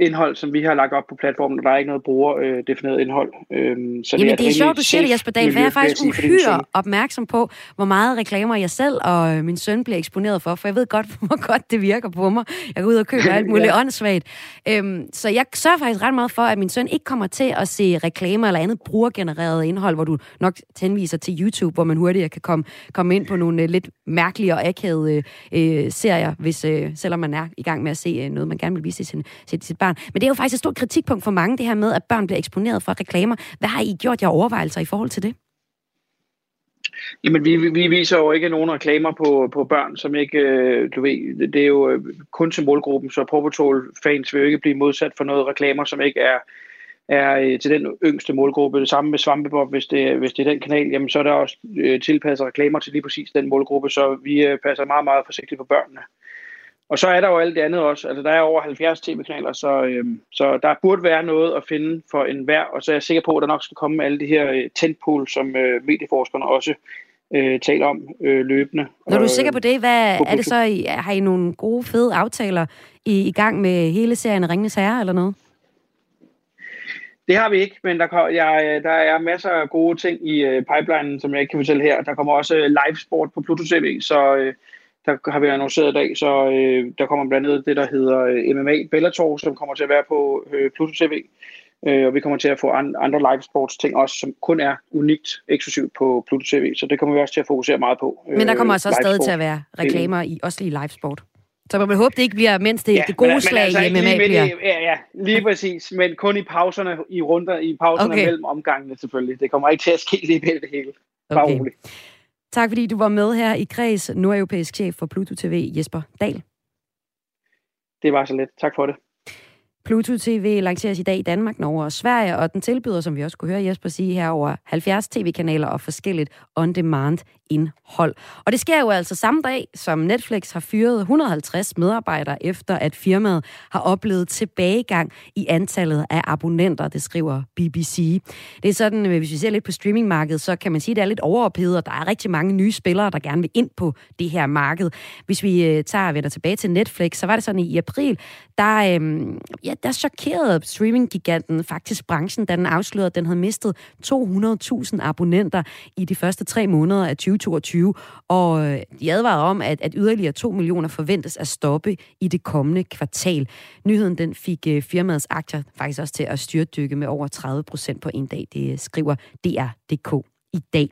indhold, som vi har lagt op på platformen, og der er ikke noget brugerdefineret indhold. Øhm, så Jamen, et det er rimelig sjovt, du siger det, Jesper Dahl, for jeg er faktisk uhyre opmærksom på, hvor meget reklamer jeg selv og øh, min søn bliver eksponeret for, for jeg ved godt, hvor godt det virker på mig. Jeg går ud og køber alt muligt Ja. åndssvagt. Øhm, så jeg sørger faktisk ret meget for, at min søn ikke kommer til at se reklamer eller andet brugergenereret indhold, hvor du nok henviser til YouTube, hvor man hurtigere kan komme, komme ind på nogle øh, lidt mærkelige og akavede øh, serier, hvis, øh, selvom man er i gang med at se øh, noget, man gerne vil vise til sin, til sit barn. Men det er jo faktisk et stort kritikpunkt for mange, det her med, at børn bliver eksponeret for reklamer. Hvad har I gjort jer overvejelser i forhold til det? Jamen, vi, vi viser jo ikke nogen reklamer på, på børn, som ikke, øh, du ved, det er jo øh, kun til målgruppen, så Paw Patrol-fans vil jo ikke blive modsat for noget reklamer, som ikke er, er øh, til den yngste målgruppe. Det samme med Svampebob, hvis det, hvis det er den kanal, jamen så er der også øh, tilpasset reklamer til lige præcis den målgruppe, så vi øh, passer meget, meget forsigtigt på børnene og så er der jo alt det andet også. Altså, der er over 70 tv-kanaler, så, øh, så der burde være noget at finde for enhver, og så er jeg sikker på, at der nok skal komme alle de her øh, tentpool, som øh, medieforskerne også øh, taler om øh, løbende. Når du er sikker på det, hvad på er det så, I, har I nogle gode, fede aftaler i, i gang med hele serien Ringens Herre eller noget? Det har vi ikke, men der, kom, jeg, der er masser af gode ting i øh, pipelinen, som jeg ikke kan fortælle her. Der kommer også øh, live sport på Pluto TV, så øh, der har vi annonceret i dag, så øh, der kommer blandt andet det, der hedder øh, MMA Bellator, som kommer til at være på øh, Pluto TV. Øh, og vi kommer til at få an, andre live sports ting også, som kun er unikt eksklusivt på Pluto TV. Så det kommer vi også til at fokusere meget på. Men der kommer øh, altså også stadig til at være reklamer i, også i live sport. Så man vil håbe, det ikke bliver, mens det, Ja, det gode men- men slag altså i MMA lige bliver. i- Ja, ja, lige præcis. Men kun i pauserne, i runder, i pauserne Okay. mellem omgangene selvfølgelig. Det kommer ikke til at ske lige det hele. Bare Okay. roligt. Tak fordi du var med her i Kreds, nordeuropæisk chef for Pluto TV, Jesper Dahl. Det var så let. Tak for det. Pluto TV lanceres i dag i Danmark, Norge og Sverige, og den tilbyder, som vi også kunne høre Jesper sige her, over 70 tv-kanaler og forskelligt on-demand indhold. Og det sker jo altså samme dag, som Netflix har fyret 150 medarbejdere, efter at firmaet har oplevet tilbagegang i antallet af abonnenter, det skriver BBC. Det er sådan, øh, hvis vi ser lidt på streamingmarkedet, så kan man sige, at det er lidt overophedet, og der er rigtig mange nye spillere, der gerne vil ind på det her marked. Hvis vi øh, tager og vender tilbage til Netflix, så var det sådan i april, der, øhm, ja, der chokerede streaminggiganten faktisk branchen, da den afslørede, at den havde mistet 200.000 abonnenter i de første tre måneder af 2022, og øh, de advarede om, at, at yderligere 2 millioner forventes at stoppe i det kommende kvartal. Nyheden den fik øh, firmaets aktier faktisk også til at styrtdykke med over 30 procent på en dag. Det skriver DR.dk i dag.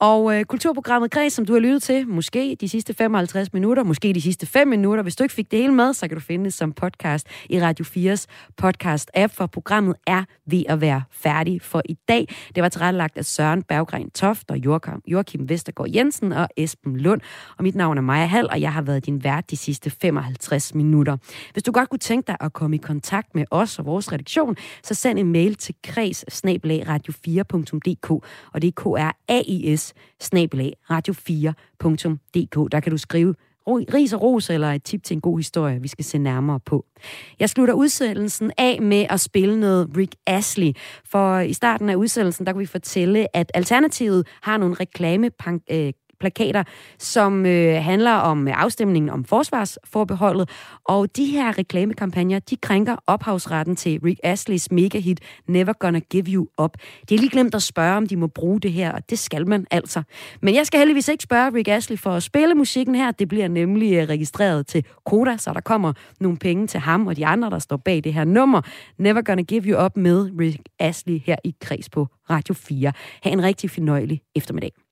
Og øh, kulturprogrammet Græs, som du har lyttet til, måske de sidste 55 minutter, måske de sidste 5 minutter. Hvis du ikke fik det hele med, så kan du finde det som podcast i Radio 4's podcast-app, for programmet er ved at være færdig for i dag. Det var tilrettelagt af Søren Berggren Toft og Joachim, Joachim Vestergaard Jensen og Esben Lund. Og mit navn er Maja Hall, og jeg har været din vært de sidste 55 minutter. Hvis du godt kunne tænke dig at komme i kontakt med os og vores redaktion, så send en mail til kreds radio4.dk, og det er k r a i s radio4.dk. Der kan du skrive ris og ros eller et tip til en god historie, vi skal se nærmere på. Jeg slutter udsendelsen af med at spille noget Rick Astley, for i starten af udsendelsen, der kunne vi fortælle, at Alternativet har nogle reklame øh, plakater, som øh, handler om øh, afstemningen om forsvarsforbeholdet, og de her reklamekampagner, de krænker ophavsretten til Rick Astleys megahit Never Gonna Give You Up. De har lige glemt at spørge, om de må bruge det her, og det skal man altså. Men jeg skal heldigvis ikke spørge Rick Astley for at spille musikken her. Det bliver nemlig øh, registreret til Koda, så der kommer nogle penge til ham og de andre, der står bag det her nummer. Never Gonna Give You Up med Rick Astley her i Kreds på Radio 4. Ha' en rigtig fornøjelig eftermiddag.